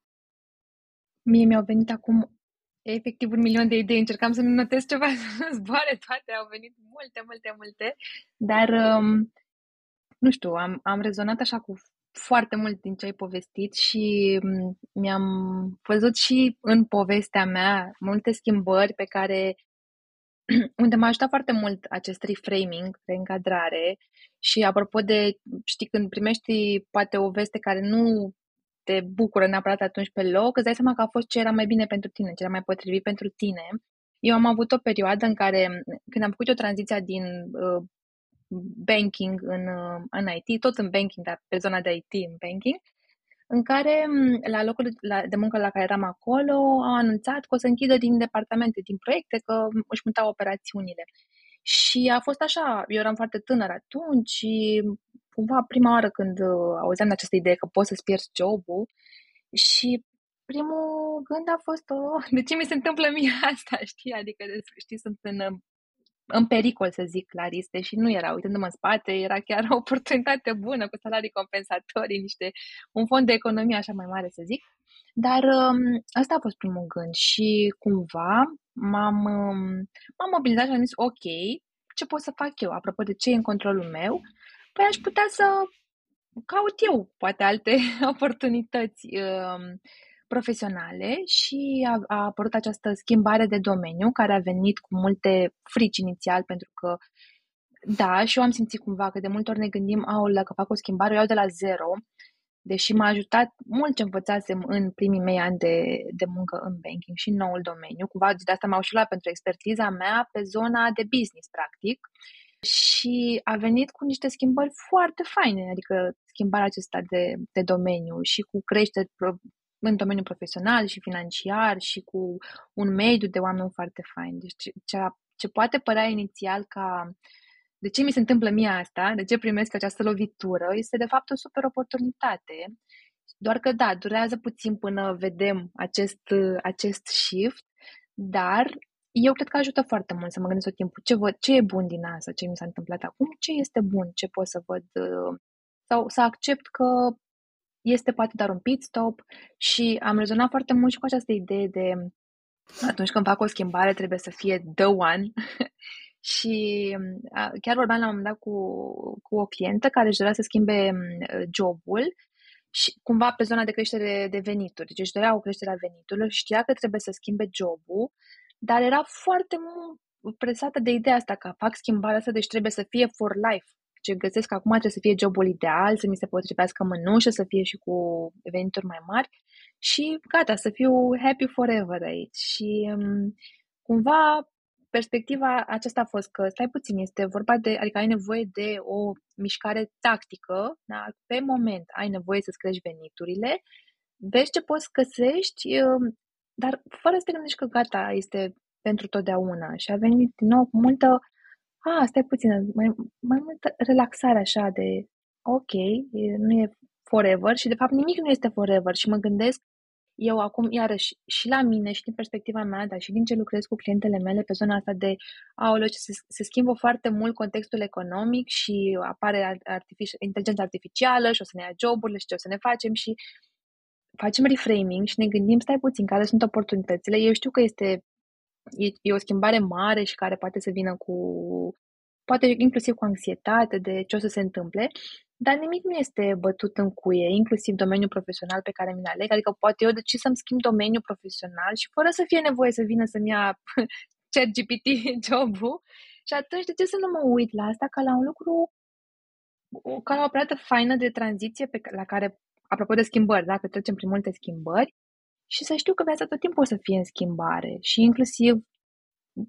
Mie mi-au venit acum efectiv un milion de idei. Încercam să-mi notez ceva, să zboare toate. Au venit multe, multe, multe. Dar, um, nu știu, am, am rezonat așa cu foarte mult din ce ai povestit și um, mi-am văzut și în povestea mea multe schimbări pe care unde m-a ajutat foarte mult acest reframing, reîncadrare și apropo de, știi, când primești poate o veste care nu te bucură neapărat atunci pe loc, îți dai seama că a fost ce era mai bine pentru tine, ce era mai potrivit pentru tine. Eu am avut o perioadă în care, când am făcut o tranziție din uh, banking în, uh, în IT, tot în banking, dar pe zona de IT în banking, în care la locul de muncă la care eram acolo au anunțat că o să închidă din departamente, din proiecte, că își mutau operațiunile. Și a fost așa, eu eram foarte tânăr atunci și cumva prima oară când uh, auzeam această idee că poți să-ți pierzi jobul și primul gând a fost, oh, de ce mi se întâmplă mie asta, știi? Adică, știi, sunt în, în pericol, să zic, la risc, și nu era, uitându-mă în spate, era chiar o oportunitate bună cu salarii compensatorii, niște, un fond de economie așa mai mare, să zic. Dar um, asta a fost primul gând și cumva m-am, um, m-am mobilizat și am zis, ok, ce pot să fac eu, apropo de ce e în controlul meu, păi aș putea să caut eu poate alte oportunități uh, profesionale și a, a apărut această schimbare de domeniu care a venit cu multe frici inițial pentru că da, și eu am simțit cumva că de multe ori ne gândim, aolea, dacă fac o schimbare, o iau de la zero, deși m-a ajutat mult ce învățasem în primii mei ani de, de muncă în banking și în noul domeniu. Cumva de asta m-au și luat pentru expertiza mea pe zona de business, practic. Și a venit cu niște schimbări foarte faine, adică schimbarea acesta de, de domeniu și cu creștere în domeniul profesional și financiar și cu un mediu de oameni foarte fain. Deci ce, ce poate părea inițial ca de ce mi se întâmplă mie asta, de ce primesc această lovitură, este de fapt o super oportunitate. Doar că da, durează puțin până vedem acest, acest shift, dar eu cred că ajută foarte mult să mă gândesc tot timpul ce, văd, ce e bun din asta, ce mi s-a întâmplat acum, ce este bun, ce pot să văd sau să accept că este poate doar un pit stop și am rezonat foarte mult și cu această idee de atunci când fac o schimbare trebuie să fie the one și chiar vorbeam la un moment dat cu, cu o clientă care își dorea să schimbe jobul și cumva pe zona de creștere de venituri. Deci își dorea o creștere a veniturilor și știa că trebuie să schimbe jobul, dar era foarte presată de ideea asta că fac schimbarea asta, deci trebuie să fie for life ce găsesc acum trebuie să fie jobul ideal, să mi se potrivească mânușă, să fie și cu venituri mai mari și gata, să fiu happy forever aici. Și um, cumva perspectiva aceasta a fost că, stai puțin, este vorba de, adică ai nevoie de o mișcare tactică, da? pe moment ai nevoie să-ți crești veniturile, vezi ce poți găsești, um, dar fără să te gândești că gata, este pentru totdeauna. Și a venit din nou cu multă a, stai puțin, mai, mai multă relaxare așa de, ok, nu e forever și de fapt nimic nu este forever și mă gândesc eu acum, iarăși, și la mine și din perspectiva mea, dar și din ce lucrez cu clientele mele pe zona asta de, aoleu, se, se schimbă foarte mult contextul economic și apare artific- inteligența artificială și o să ne ia joburile și ce o să ne facem și facem reframing și ne gândim, stai puțin, care sunt oportunitățile. Eu știu că este e, e o schimbare mare și care poate să vină cu, poate inclusiv cu anxietate de ce o să se întâmple, dar nimic nu este bătut în cuie, inclusiv domeniul profesional pe care mi-l aleg, adică poate eu decid să-mi schimb domeniul profesional și fără să fie nevoie să vină să-mi ia chat GPT job-ul. Și atunci de ce să nu mă uit la asta ca la un lucru, ca la o perioadă faină de tranziție pe, la care, apropo de schimbări, dacă trecem prin multe schimbări, și să știu că viața tot timpul o să fie în schimbare și inclusiv,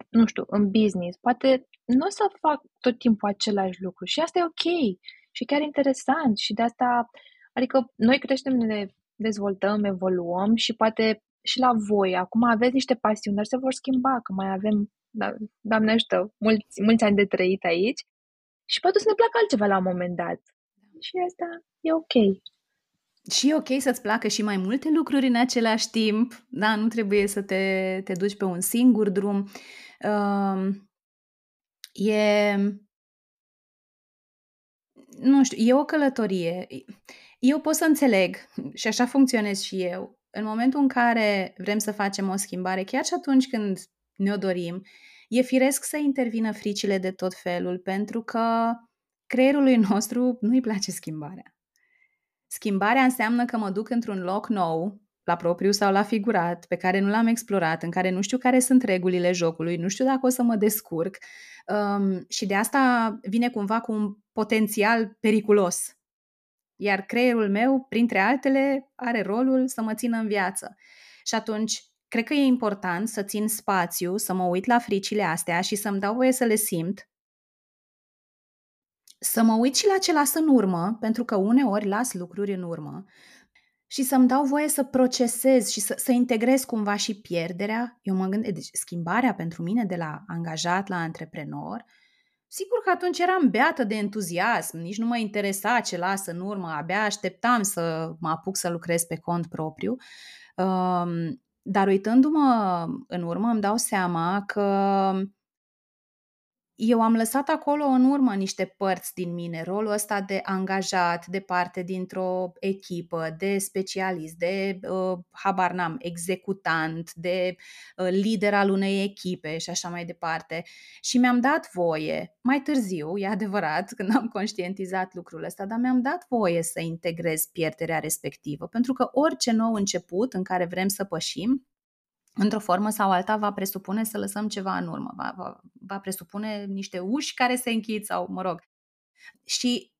nu știu, în business. Poate nu o să fac tot timpul același lucru și asta e ok și chiar interesant și de asta, adică noi creștem, ne dezvoltăm, evoluăm și poate și la voi. Acum aveți niște pasiuni, dar se vor schimba, că mai avem, da, Doamne ajută, mulți, mulți ani de trăit aici și poate să ne placă altceva la un moment dat. Și asta e ok. Și e ok să-ți placă și mai multe lucruri în același timp, da, nu trebuie să te, te duci pe un singur drum. Uh, e, nu știu, e o călătorie. Eu pot să înțeleg, și așa funcționez și eu, în momentul în care vrem să facem o schimbare, chiar și atunci când ne-o dorim, e firesc să intervină fricile de tot felul, pentru că creierului nostru nu-i place schimbarea. Schimbarea înseamnă că mă duc într-un loc nou, la propriu sau la figurat, pe care nu l-am explorat, în care nu știu care sunt regulile jocului, nu știu dacă o să mă descurc um, și de asta vine cumva cu un potențial periculos. Iar creierul meu, printre altele, are rolul să mă țină în viață. Și atunci, cred că e important să țin spațiu, să mă uit la fricile astea și să-mi dau voie să le simt să mă uit și la ce las în urmă, pentru că uneori las lucruri în urmă, și să-mi dau voie să procesez și să, să integrez cumva și pierderea. Eu mă gândesc, deci schimbarea pentru mine de la angajat la antreprenor, sigur că atunci eram beată de entuziasm, nici nu mă interesa ce las în urmă, abia așteptam să mă apuc să lucrez pe cont propriu. Um, dar uitându-mă în urmă îmi dau seama că eu am lăsat acolo în urmă niște părți din mine, rolul ăsta de angajat, de parte dintr-o echipă, de specialist, de, uh, habar n-am, executant, de uh, lider al unei echipe și așa mai departe. Și mi-am dat voie, mai târziu, e adevărat, când am conștientizat lucrul ăsta, dar mi-am dat voie să integrez pierderea respectivă, pentru că orice nou început în care vrem să pășim, într-o formă sau alta, va presupune să lăsăm ceva în urmă, va, va, va presupune niște uși care se închid sau, mă rog. Și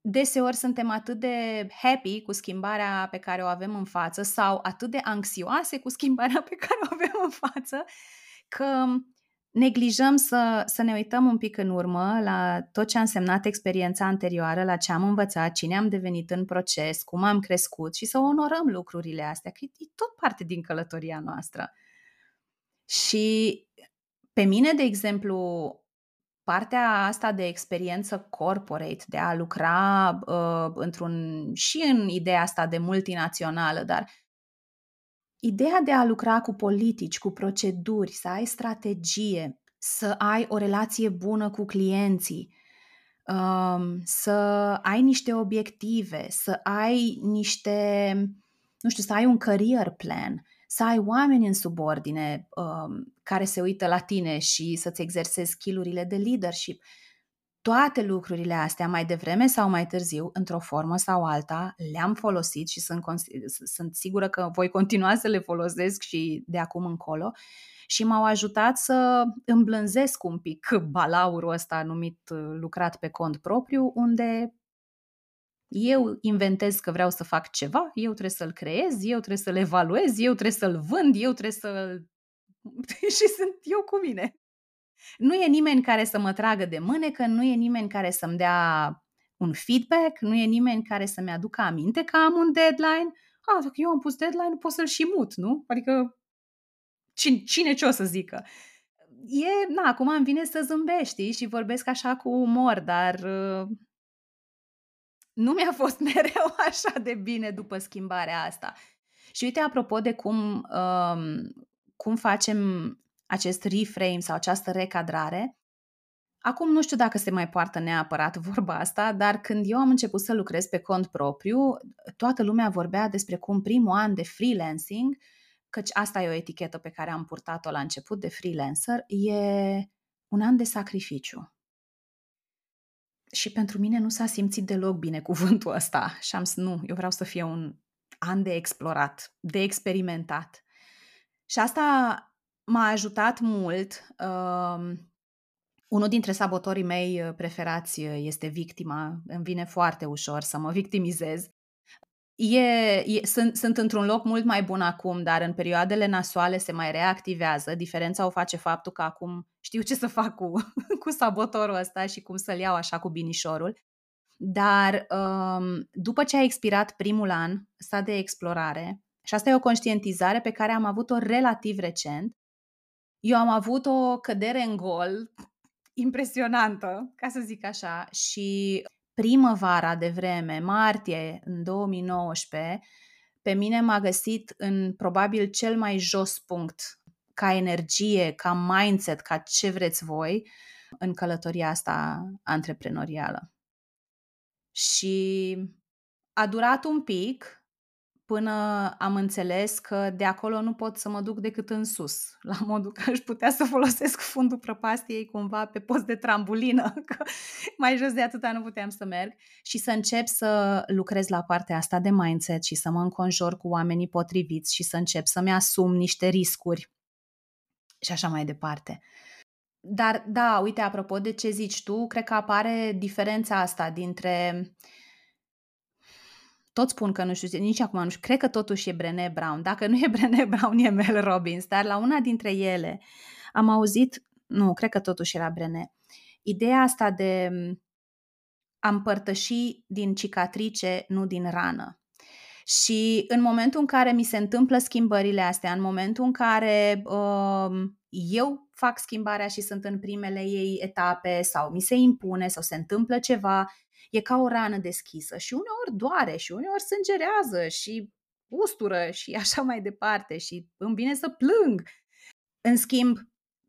deseori suntem atât de happy cu schimbarea pe care o avem în față sau atât de anxioase cu schimbarea pe care o avem în față că neglijăm să, să ne uităm un pic în urmă la tot ce a însemnat experiența anterioară, la ce am învățat, cine am devenit în proces, cum am crescut și să onorăm lucrurile astea, că e tot parte din călătoria noastră. Și pe mine, de exemplu, partea asta de experiență corporate, de a lucra uh, într-un și în ideea asta de multinațională, dar Ideea de a lucra cu politici, cu proceduri, să ai strategie, să ai o relație bună cu clienții, um, să ai niște obiective, să ai niște, nu știu, să ai un career plan, să ai oameni în subordine um, care se uită la tine și să-ți exersezi skillurile de leadership toate lucrurile astea, mai devreme sau mai târziu, într-o formă sau alta, le-am folosit și sunt, sunt sigură că voi continua să le folosesc și de acum încolo și m-au ajutat să îmblânzesc un pic balaurul ăsta numit uh, lucrat pe cont propriu, unde eu inventez că vreau să fac ceva, eu trebuie să-l creez, eu trebuie să-l evaluez, eu trebuie să-l vând, eu trebuie să-l... și sunt eu cu mine. Nu e nimeni care să mă tragă de mânecă, nu e nimeni care să-mi dea un feedback, nu e nimeni care să-mi aducă aminte că am un deadline. Ah, dacă eu am pus deadline, pot să-l și mut, nu? Adică cine, cine ce o să zică? E, na, acum îmi vine să zâmbești și vorbesc așa cu umor, dar uh, nu mi-a fost mereu așa de bine după schimbarea asta. Și uite, apropo de cum, um, cum facem acest reframe sau această recadrare. Acum nu știu dacă se mai poartă neapărat vorba asta, dar când eu am început să lucrez pe cont propriu, toată lumea vorbea despre cum primul an de freelancing, căci asta e o etichetă pe care am purtat-o la început de freelancer, e un an de sacrificiu. Și pentru mine nu s-a simțit deloc bine cuvântul ăsta și am zis, nu, eu vreau să fie un an de explorat, de experimentat. Și asta m-a ajutat mult. Uh, unul dintre sabotorii mei uh, preferați uh, este victima. Îmi vine foarte ușor să mă victimizez. E, e, sunt, sunt într-un loc mult mai bun acum, dar în perioadele nasoale se mai reactivează. Diferența o face faptul că acum știu ce să fac cu, cu sabotorul ăsta și cum să-l iau așa cu binișorul. Dar um, după ce a expirat primul an, sta de explorare, și asta e o conștientizare pe care am avut-o relativ recent, eu am avut o cădere în gol impresionantă, ca să zic așa, și primăvara de vreme, martie în 2019, pe mine m-a găsit în probabil cel mai jos punct ca energie, ca mindset, ca ce vreți voi în călătoria asta antreprenorială. Și a durat un pic până am înțeles că de acolo nu pot să mă duc decât în sus, la modul că aș putea să folosesc fundul prăpastiei cumva pe post de trambulină, că mai jos de atâta nu puteam să merg și să încep să lucrez la partea asta de mindset și să mă înconjor cu oamenii potriviți și să încep să-mi asum niște riscuri și așa mai departe. Dar da, uite, apropo de ce zici tu, cred că apare diferența asta dintre uh, tot spun că nu știu, nici acum nu știu, cred că totuși e Brené Brown. Dacă nu e Brené Brown, e Mel Robbins, dar la una dintre ele am auzit, nu, cred că totuși era Brené, ideea asta de a împărtăși din cicatrice, nu din rană. Și în momentul în care mi se întâmplă schimbările astea, în momentul în care uh, eu fac schimbarea și sunt în primele ei etape sau mi se impune sau se întâmplă ceva e ca o rană deschisă și uneori doare și uneori sângerează și ustură și așa mai departe și îmi vine să plâng. În schimb,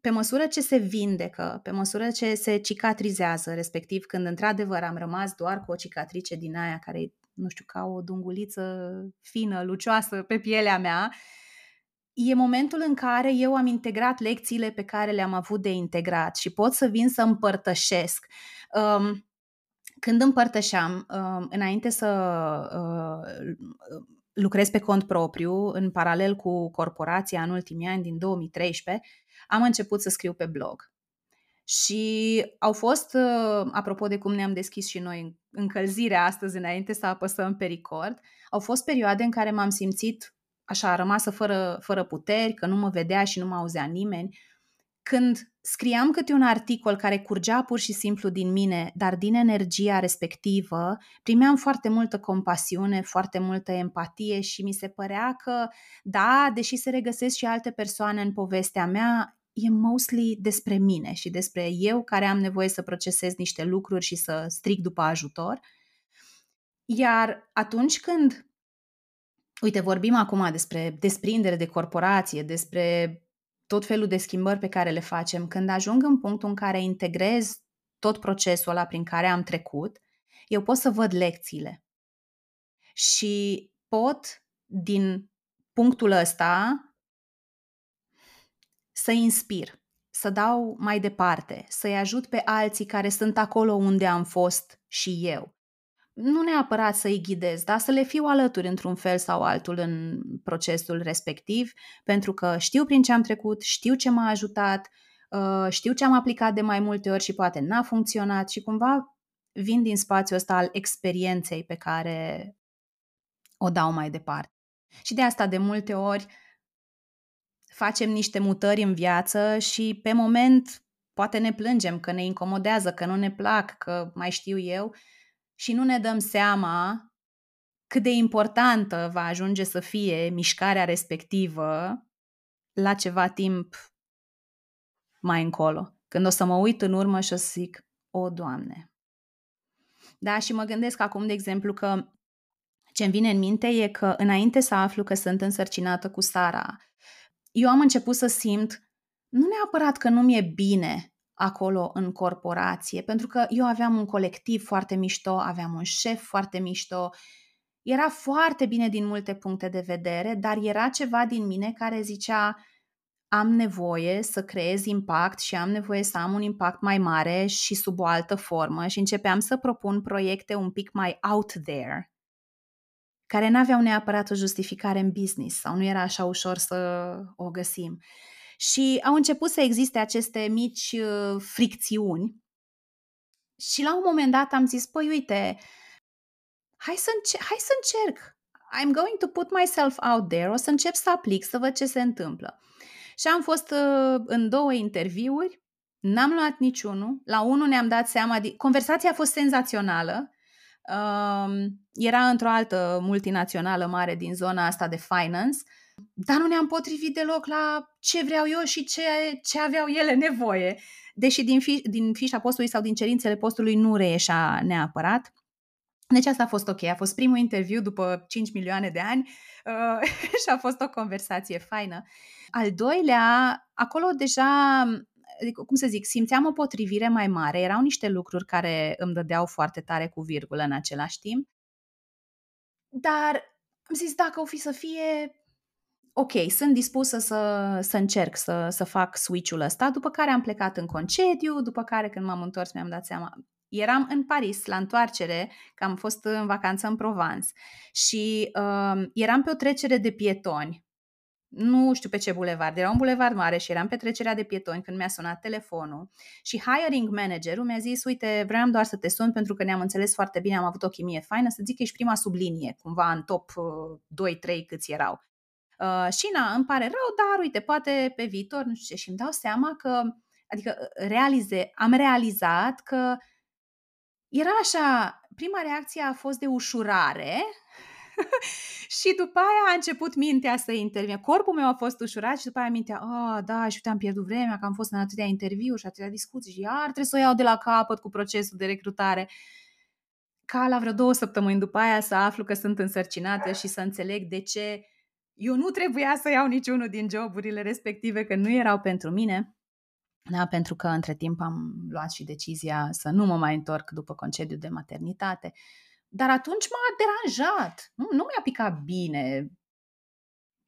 pe măsură ce se vindecă, pe măsură ce se cicatrizează, respectiv când într-adevăr am rămas doar cu o cicatrice din aia care e, nu știu, ca o dunguliță fină, lucioasă pe pielea mea, e momentul în care eu am integrat lecțiile pe care le-am avut de integrat și pot să vin să împărtășesc. Um, când împărtășeam, um, înainte să uh, lucrez pe cont propriu, în paralel cu corporația în ultimii ani, din 2013, am început să scriu pe blog. Și au fost, uh, apropo de cum ne-am deschis și noi încălzirea astăzi înainte să apăsăm pe record, au fost perioade în care m-am simțit așa rămasă fără, fără puteri, că nu mă vedea și nu mă auzea nimeni. Când scriam câte un articol care curgea pur și simplu din mine, dar din energia respectivă, primeam foarte multă compasiune, foarte multă empatie și mi se părea că, da, deși se regăsesc și alte persoane în povestea mea, e mostly despre mine și despre eu care am nevoie să procesez niște lucruri și să stric după ajutor. Iar atunci când Uite, vorbim acum despre desprindere de corporație, despre tot felul de schimbări pe care le facem. Când ajung în punctul în care integrez tot procesul ăla prin care am trecut, eu pot să văd lecțiile. Și pot, din punctul ăsta, să inspir, să dau mai departe, să-i ajut pe alții care sunt acolo unde am fost și eu nu neapărat să-i ghidez, dar să le fiu alături într-un fel sau altul în procesul respectiv, pentru că știu prin ce am trecut, știu ce m-a ajutat, uh, știu ce am aplicat de mai multe ori și poate n-a funcționat și cumva vin din spațiul ăsta al experienței pe care o dau mai departe. Și de asta de multe ori facem niște mutări în viață și pe moment poate ne plângem că ne incomodează, că nu ne plac, că mai știu eu, și nu ne dăm seama cât de importantă va ajunge să fie mișcarea respectivă la ceva timp mai încolo. Când o să mă uit în urmă și o să zic, o, Doamne! Da, și mă gândesc acum, de exemplu, că ce îmi vine în minte e că înainte să aflu că sunt însărcinată cu Sara, eu am început să simt nu neapărat că nu mi-e bine acolo în corporație, pentru că eu aveam un colectiv foarte mișto, aveam un șef foarte mișto, era foarte bine din multe puncte de vedere, dar era ceva din mine care zicea am nevoie să creez impact și am nevoie să am un impact mai mare și sub o altă formă și începeam să propun proiecte un pic mai out there, care nu aveau neapărat o justificare în business sau nu era așa ușor să o găsim. Și au început să existe aceste mici uh, fricțiuni. Și la un moment dat am zis, păi uite, hai să, înce- hai să încerc. I'm going to put myself out there, o să încep să aplic, să văd ce se întâmplă. Și am fost uh, în două interviuri, n-am luat niciunul. La unul ne-am dat seama, de... conversația a fost senzațională. Uh, era într-o altă multinațională mare din zona asta de finance dar nu ne-am potrivit deloc la ce vreau eu și ce, ce aveau ele nevoie. Deși din, fi, din fișa postului sau din cerințele postului nu reieșea neapărat. Deci asta a fost ok, a fost primul interviu după 5 milioane de ani uh, și a fost o conversație faină. Al doilea, acolo deja, adică, cum să zic, simțeam o potrivire mai mare, erau niște lucruri care îmi dădeau foarte tare cu virgulă în același timp, dar am zis dacă o fi să fie, ok, sunt dispusă să, să încerc să, să fac switch-ul ăsta, după care am plecat în concediu, după care când m-am întors mi-am dat seama, eram în Paris la întoarcere, că am fost în vacanță în Provence și uh, eram pe o trecere de pietoni, nu știu pe ce bulevard, era un bulevard mare și eram pe trecerea de pietoni când mi-a sunat telefonul și hiring managerul mi-a zis, uite, vreau doar să te sun pentru că ne-am înțeles foarte bine, am avut o chimie faină, să zic că ești prima sublinie, cumva în top uh, 2-3 câți erau. Uh, și na, îmi pare rău, dar uite, poate pe viitor, nu știu ce, și îmi dau seama că, adică uh, realize, am realizat că era așa, prima reacție a fost de ușurare și după aia a început mintea să intervine. Corpul meu a fost ușurat și după aia mintea, ah, da, și uite, am pierdut vremea, că am fost în atâtea interviuri și atâtea discuții și iar trebuie să o iau de la capăt cu procesul de recrutare. Ca la vreo două săptămâni după aia să aflu că sunt însărcinată și să înțeleg de ce eu nu trebuia să iau niciunul din joburile respective, că nu erau pentru mine. Da, pentru că între timp am luat și decizia să nu mă mai întorc după concediu de maternitate. Dar atunci m-a deranjat. Nu, nu mi-a picat bine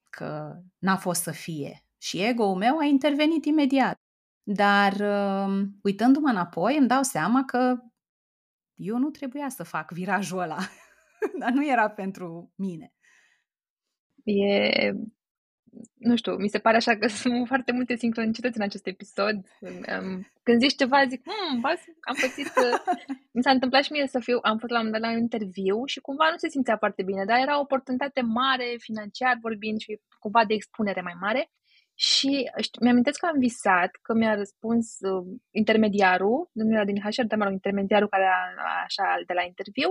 că n-a fost să fie. Și ego-ul meu a intervenit imediat. Dar uh, uitându-mă înapoi, îmi dau seama că eu nu trebuia să fac virajul ăla. Dar nu era pentru mine. E nu știu, mi se pare așa că sunt foarte multe sincronicități în acest episod. Când zici ceva, zic, hmm, am pățit, mi s-a întâmplat și mie să fiu, am fost la un, la un interviu și cumva nu se simțea foarte bine, dar era o oportunitate mare, financiar vorbind și cumva de expunere mai mare. Și mi-am că am visat că mi-a răspuns uh, intermediarul, nu era din HR, dar mă rog, intermediarul care era așa de la interviu,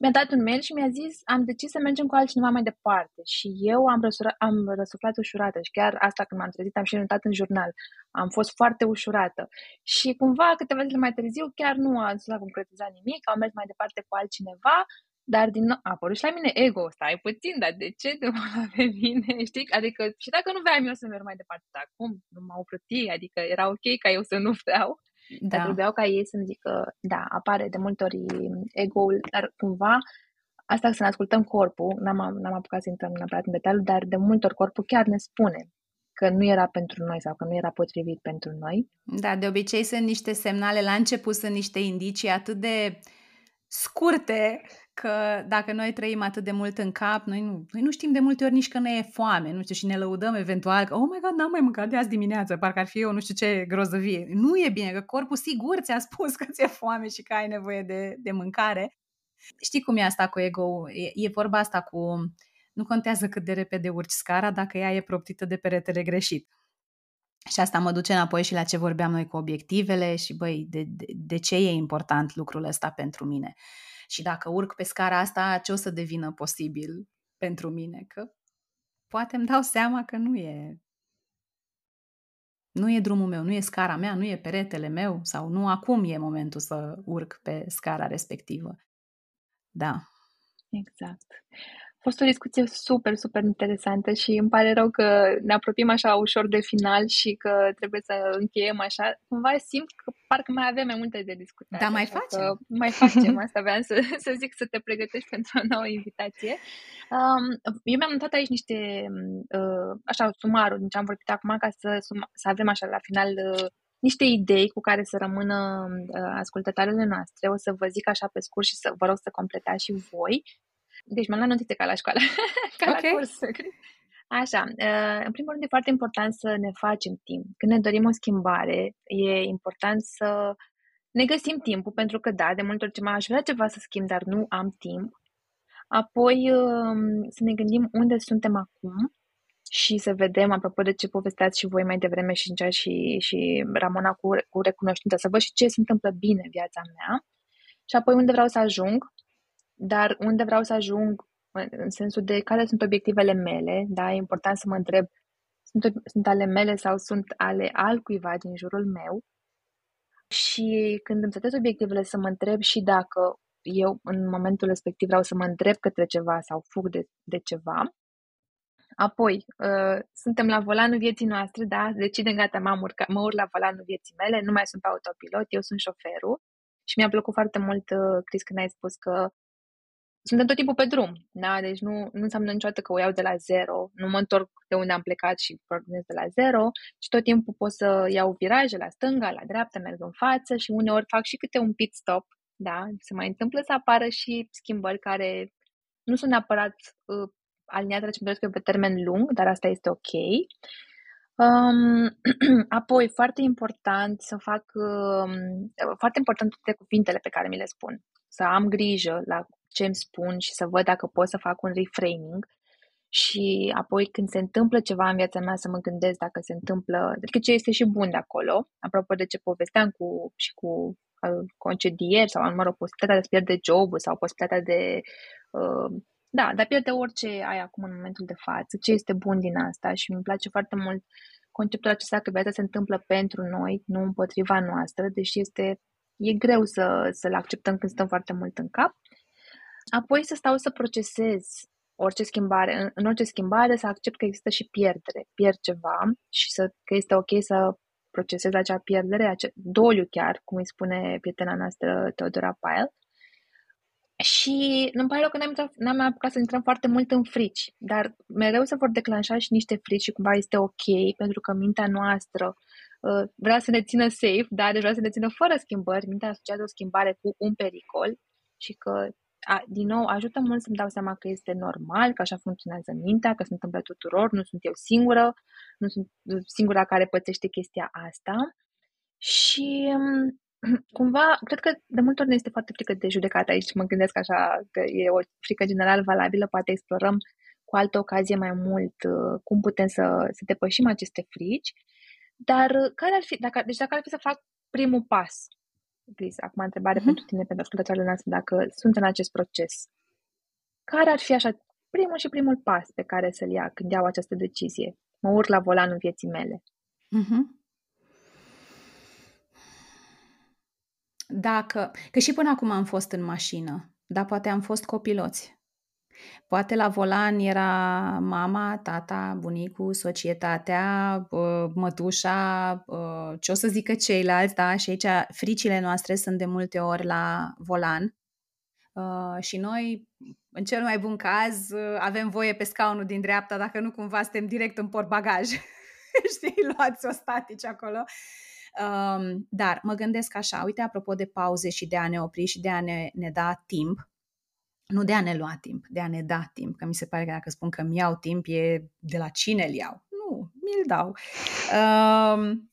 mi-a dat un mail și mi-a zis am decis să mergem cu altcineva mai departe și eu am, răsura, am răsuflat ușurată și chiar asta când m-am trezit am și notat în jurnal. Am fost foarte ușurată și cumva câteva zile mai târziu chiar nu a, s-a concretizat nimic, am mers mai departe cu altcineva dar din nou, a apărut și la mine ego, stai puțin, dar de ce de mă pe mine, știi? Adică și dacă nu vreau eu să merg mai departe, dar cum? Nu m-au plătit, adică era ok ca eu să nu vreau. Da. Dar trebuiau ca ei să-mi zică, da, apare de multe ori ego-ul, dar cumva asta să ne ascultăm corpul, n-am, n-am apucat să intrăm neapărat în detaliu, dar de multe ori corpul chiar ne spune că nu era pentru noi sau că nu era potrivit pentru noi. Da, de obicei sunt niște semnale, la început sunt niște indicii atât de scurte că dacă noi trăim atât de mult în cap, noi nu, noi nu știm de multe ori nici că ne e foame, nu știu, și ne lăudăm eventual că, oh my god, n-am mai mâncat de azi dimineață, parcă ar fi eu nu știu ce grozăvie. Nu e bine, că corpul sigur ți-a spus că ți-e foame și că ai nevoie de, de mâncare. Știi cum e asta cu ego e, e vorba asta cu, nu contează cât de repede urci scara dacă ea e proptită de peretele greșit. Și asta mă duce înapoi și la ce vorbeam noi cu obiectivele și, băi, de, de, de ce e important lucrul ăsta pentru mine. Și dacă urc pe scara asta, ce o să devină posibil pentru mine? Că poate îmi dau seama că nu e nu e drumul meu, nu e scara mea, nu e peretele meu sau nu acum e momentul să urc pe scara respectivă. Da. Exact fost o discuție super, super interesantă și îmi pare rău că ne apropiem așa ușor de final și că trebuie să încheiem așa. Cumva simt că parcă mai avem mai multe de discutat. Da, mai facem. Mai facem, asta aveam să, să zic, să te pregătești pentru o nouă invitație. Um, eu mi-am notat aici niște, uh, așa, sumarul din ce am vorbit acum, ca să, să avem așa la final uh, niște idei cu care să rămână uh, ascultătoarele noastre. O să vă zic așa pe scurt și să vă rog să completați și voi deci m-am luat notițe ca la școală, ca okay. la curs. Așa, uh, în primul rând e foarte important să ne facem timp. Când ne dorim o schimbare, e important să ne găsim timpul, pentru că da, de multe ori ce mai aș vrea ceva să schimb, dar nu am timp. Apoi um, să ne gândim unde suntem acum și să vedem, apropo de ce povesteați și voi mai devreme și și, și Ramona cu, cu recunoștință, să văd și ce se întâmplă bine în viața mea și apoi unde vreau să ajung dar unde vreau să ajung în sensul de care sunt obiectivele mele, da, e important să mă întreb sunt, sunt ale mele sau sunt ale altcuiva din jurul meu și când îmi setez obiectivele să mă întreb și dacă eu în momentul respectiv vreau să mă întreb către ceva sau fug de, de ceva. Apoi, uh, suntem la volanul vieții noastre, da, decidem, gata, mă urc, mă urc la volanul vieții mele, nu mai sunt pe autopilot, eu sunt șoferul. Și mi-a plăcut foarte mult, uh, Chris, când ai spus că suntem tot timpul pe drum, da? Deci nu, nu înseamnă niciodată că o iau de la zero, nu mă întorc de unde am plecat și pornesc de la zero, și tot timpul pot să iau viraje la stânga, la dreapta, merg în față și uneori fac și câte un pit stop, da? Se mai întâmplă să apară și schimbări care nu sunt neapărat uh, aliniate la ce pe termen lung, dar asta este ok. Um, apoi, foarte important să fac, um, foarte important toate cuvintele pe care mi le spun. Să am grijă la ce îmi spun și să văd dacă pot să fac un reframing. Și apoi când se întâmplă ceva în viața mea să mă gândesc dacă se întâmplă, adică ce este și bun de acolo, apropo de ce povesteam cu, și cu uh, concedieri sau, mă rog, posibilitatea de a pierde jobul sau posibilitatea de, uh, da, de a pierde orice ai acum în momentul de față, ce este bun din asta? Și îmi place foarte mult conceptul acesta că viața se întâmplă pentru noi, nu împotriva noastră, deși este, e greu să, să-l acceptăm când stăm foarte mult în cap. Apoi să stau să procesez orice schimbare, în, orice schimbare să accept că există și pierdere, pierd ceva și să, că este ok să procesez acea pierdere, acea doliu chiar, cum îi spune prietena noastră Teodora Pyle. Și nu-mi pare rău că n-am, n-am apucat să intrăm foarte mult în frici, dar mereu se vor declanșa și niște frici și cumva este ok, pentru că mintea noastră uh, vrea să ne țină safe, dar deci vrea să ne țină fără schimbări, mintea asociază o schimbare cu un pericol și că a, din nou, ajută mult să-mi dau seama că este normal, că așa funcționează mintea, că se întâmplă tuturor, nu sunt eu singură, nu sunt singura care pățește chestia asta. Și um, cumva, cred că de multe ori ne este foarte frică de judecat aici. Mă gândesc așa că e o frică general valabilă, poate explorăm cu altă ocazie mai mult uh, cum putem să, să depășim aceste frici. Dar uh, care ar fi, dacă, deci dacă ar fi să fac primul pas Chris, acum întrebare uh-huh. pentru tine, pentru ascultătoarele noastre, dacă sunt în acest proces. Care ar fi așa primul și primul pas pe care să-l ia când iau această decizie? Mă urc la volanul vieții mele. Uh-huh. Dacă, că și până acum am fost în mașină, dar poate am fost copiloți. Poate la volan era mama, tata, bunicul, societatea, mătușa, ce o să zică ceilalți, da? Și aici fricile noastre sunt de multe ori la volan. Și noi, în cel mai bun caz, avem voie pe scaunul din dreapta, dacă nu cumva suntem direct în portbagaj. Știi, luați-o statici acolo. dar mă gândesc așa, uite, apropo de pauze și de a ne opri și de a ne, ne da timp, nu de a ne lua timp, de a ne da timp, că mi se pare că dacă spun că mi iau timp e de la cine îl iau. Nu, mi-l dau. Um,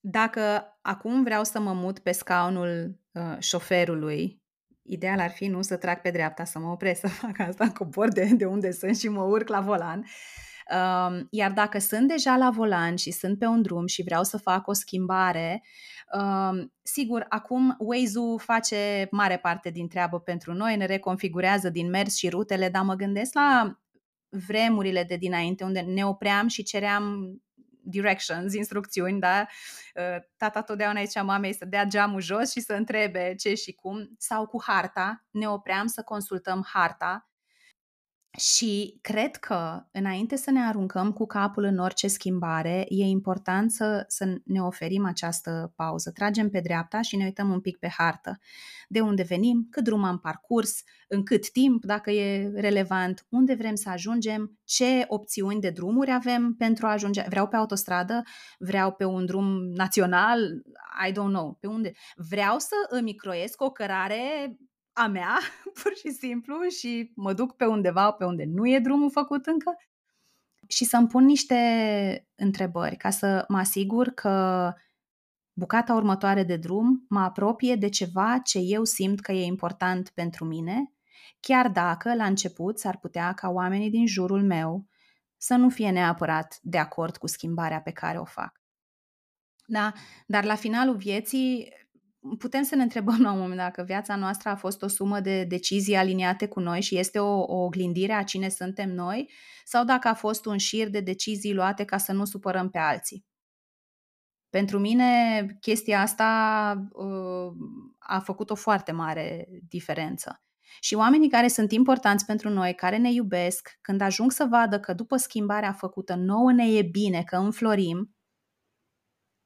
dacă acum vreau să mă mut pe scaunul uh, șoferului, ideal ar fi nu să trag pe dreapta, să mă opresc să fac asta, cobor de, de unde sunt și mă urc la volan. Um, iar dacă sunt deja la volan și sunt pe un drum și vreau să fac o schimbare, um, sigur, acum Waze-ul face mare parte din treabă pentru noi, ne reconfigurează din mers și rutele, dar mă gândesc la vremurile de dinainte unde ne opream și ceream directions, instrucțiuni, da? Uh, tata totdeauna zicea mamei să dea geamul jos și să întrebe ce și cum, sau cu harta, ne opream să consultăm harta și cred că, înainte să ne aruncăm cu capul în orice schimbare, e important să, să ne oferim această pauză. Tragem pe dreapta și ne uităm un pic pe hartă. De unde venim, cât drum am parcurs, în cât timp, dacă e relevant, unde vrem să ajungem, ce opțiuni de drumuri avem pentru a ajunge. Vreau pe autostradă, vreau pe un drum național, I don't know, pe unde. Vreau să îmi croiesc o cărare a mea, pur și simplu, și mă duc pe undeva pe unde nu e drumul făcut încă și să-mi pun niște întrebări ca să mă asigur că bucata următoare de drum mă apropie de ceva ce eu simt că e important pentru mine, chiar dacă la început s-ar putea ca oamenii din jurul meu să nu fie neapărat de acord cu schimbarea pe care o fac. Da? Dar la finalul vieții putem să ne întrebăm la un moment dacă viața noastră a fost o sumă de decizii aliniate cu noi și este o, o oglindire a cine suntem noi sau dacă a fost un șir de decizii luate ca să nu supărăm pe alții. Pentru mine, chestia asta uh, a făcut o foarte mare diferență. Și oamenii care sunt importanți pentru noi, care ne iubesc, când ajung să vadă că după schimbarea făcută nouă ne e bine, că înflorim,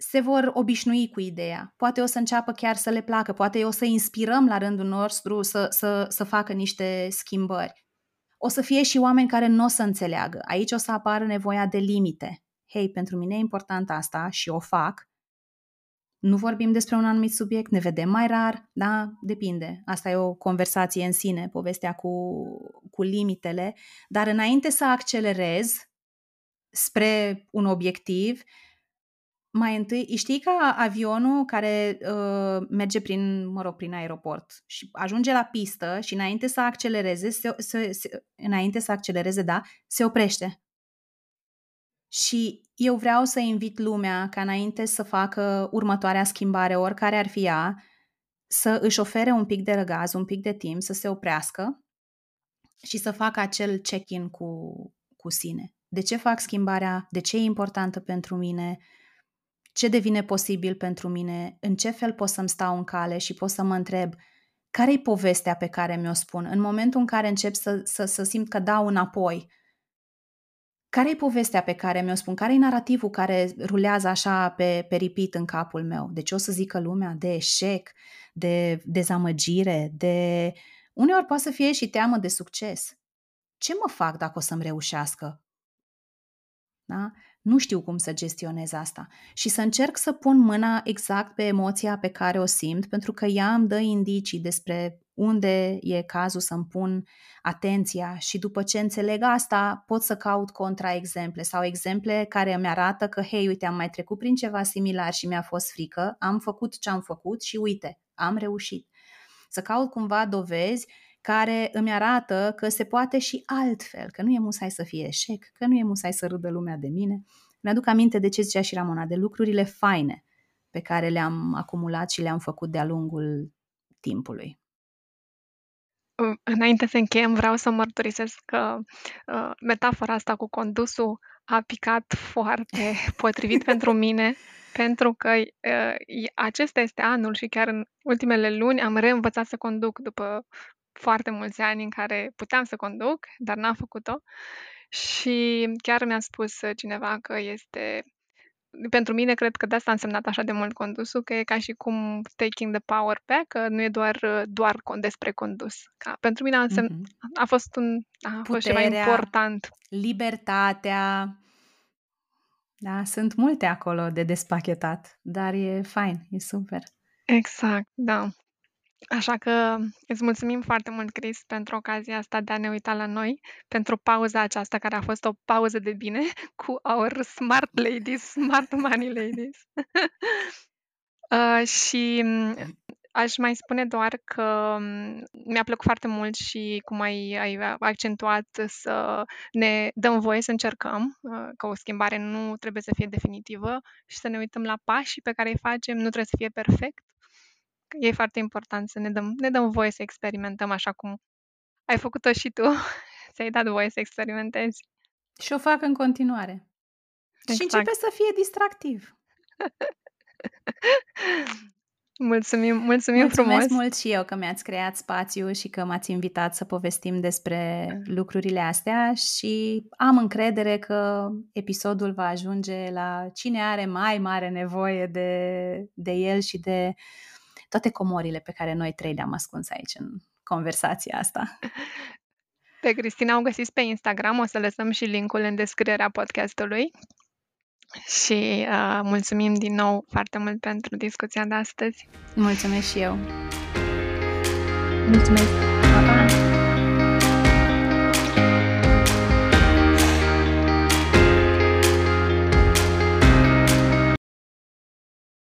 se vor obișnui cu ideea. Poate o să înceapă chiar să le placă, poate o să inspirăm la rândul nostru să, să, să facă niște schimbări. O să fie și oameni care nu o să înțeleagă. Aici o să apară nevoia de limite. Hei, pentru mine e important asta și o fac. Nu vorbim despre un anumit subiect, ne vedem mai rar, da? Depinde. Asta e o conversație în sine, povestea cu, cu limitele. Dar înainte să accelerez spre un obiectiv, mai întâi, știi ca avionul care uh, merge prin, mă rog, prin aeroport și ajunge la pistă și înainte să accelereze, se, se, se, înainte să accelereze, da, se oprește. Și eu vreau să invit lumea ca înainte să facă următoarea schimbare, oricare ar fi ea, să își ofere un pic de răgaz, un pic de timp, să se oprească și să facă acel check-in cu, cu sine. De ce fac schimbarea? De ce e importantă pentru mine? Ce devine posibil pentru mine, în ce fel pot să-mi stau în cale și pot să mă întreb care e povestea pe care mi-o spun. În momentul în care încep să, să, să simt că dau înapoi, care e povestea pe care mi-o spun? Care e narativul care rulează așa pe, pe repeat în capul meu? De ce o să zică lumea? De eșec, de dezamăgire, de... Uneori poate să fie și teamă de succes. Ce mă fac dacă o să-mi reușească? Da? Nu știu cum să gestionez asta. Și să încerc să pun mâna exact pe emoția pe care o simt, pentru că ea îmi dă indicii despre unde e cazul să-mi pun atenția și după ce înțeleg asta pot să caut contraexemple sau exemple care îmi arată că, hei, uite, am mai trecut prin ceva similar și mi-a fost frică, am făcut ce am făcut și uite, am reușit. Să caut cumva dovezi care îmi arată că se poate și altfel, că nu e musai să fie eșec, că nu e musai să râdă lumea de mine. Mi-aduc aminte de ce zicea și Ramona, de lucrurile faine pe care le-am acumulat și le-am făcut de-a lungul timpului. Înainte să încheiem, vreau să mărturisesc că uh, metafora asta cu condusul a picat foarte potrivit pentru mine, pentru că uh, acesta este anul și chiar în ultimele luni am reînvățat să conduc după foarte mulți ani în care puteam să conduc, dar n-am făcut-o. Și chiar mi-a spus cineva că este pentru mine cred că de asta a însemnat așa de mult condusul, că e ca și cum taking the power back, că nu e doar, doar despre condus. Ca, pentru mine a, însemn, mm-hmm. a fost un a Puterea, fost ceva important. Libertatea. Da, sunt multe acolo de despachetat, dar e fain, e super. Exact, da. Așa că îți mulțumim foarte mult, Chris, pentru ocazia asta de a ne uita la noi, pentru pauza aceasta care a fost o pauză de bine cu our smart ladies, smart money ladies. uh, și mm, aș mai spune doar că mm, mi-a plăcut foarte mult și cum ai, ai accentuat să ne dăm voie să încercăm, uh, că o schimbare nu trebuie să fie definitivă și să ne uităm la pașii pe care îi facem, nu trebuie să fie perfect e foarte important să ne dăm, ne dăm voie să experimentăm așa cum ai făcut-o și tu. Ți-ai dat voie să experimentezi. Și o fac în continuare. Exact. Și începe să fie distractiv. Mulțumim, mulțumim Mulțumesc frumos. mult și eu că mi-ați creat spațiu și că m-ați invitat să povestim despre lucrurile astea și am încredere că episodul va ajunge la cine are mai mare nevoie de, de el și de toate comorile pe care noi trei le-am ascuns aici în conversația asta. Pe Cristina o găsiți pe Instagram, o să lăsăm și linkul în descrierea podcastului. Și uh, mulțumim din nou foarte mult pentru discuția de astăzi. Mulțumesc și eu. Mulțumesc! Pa, pa!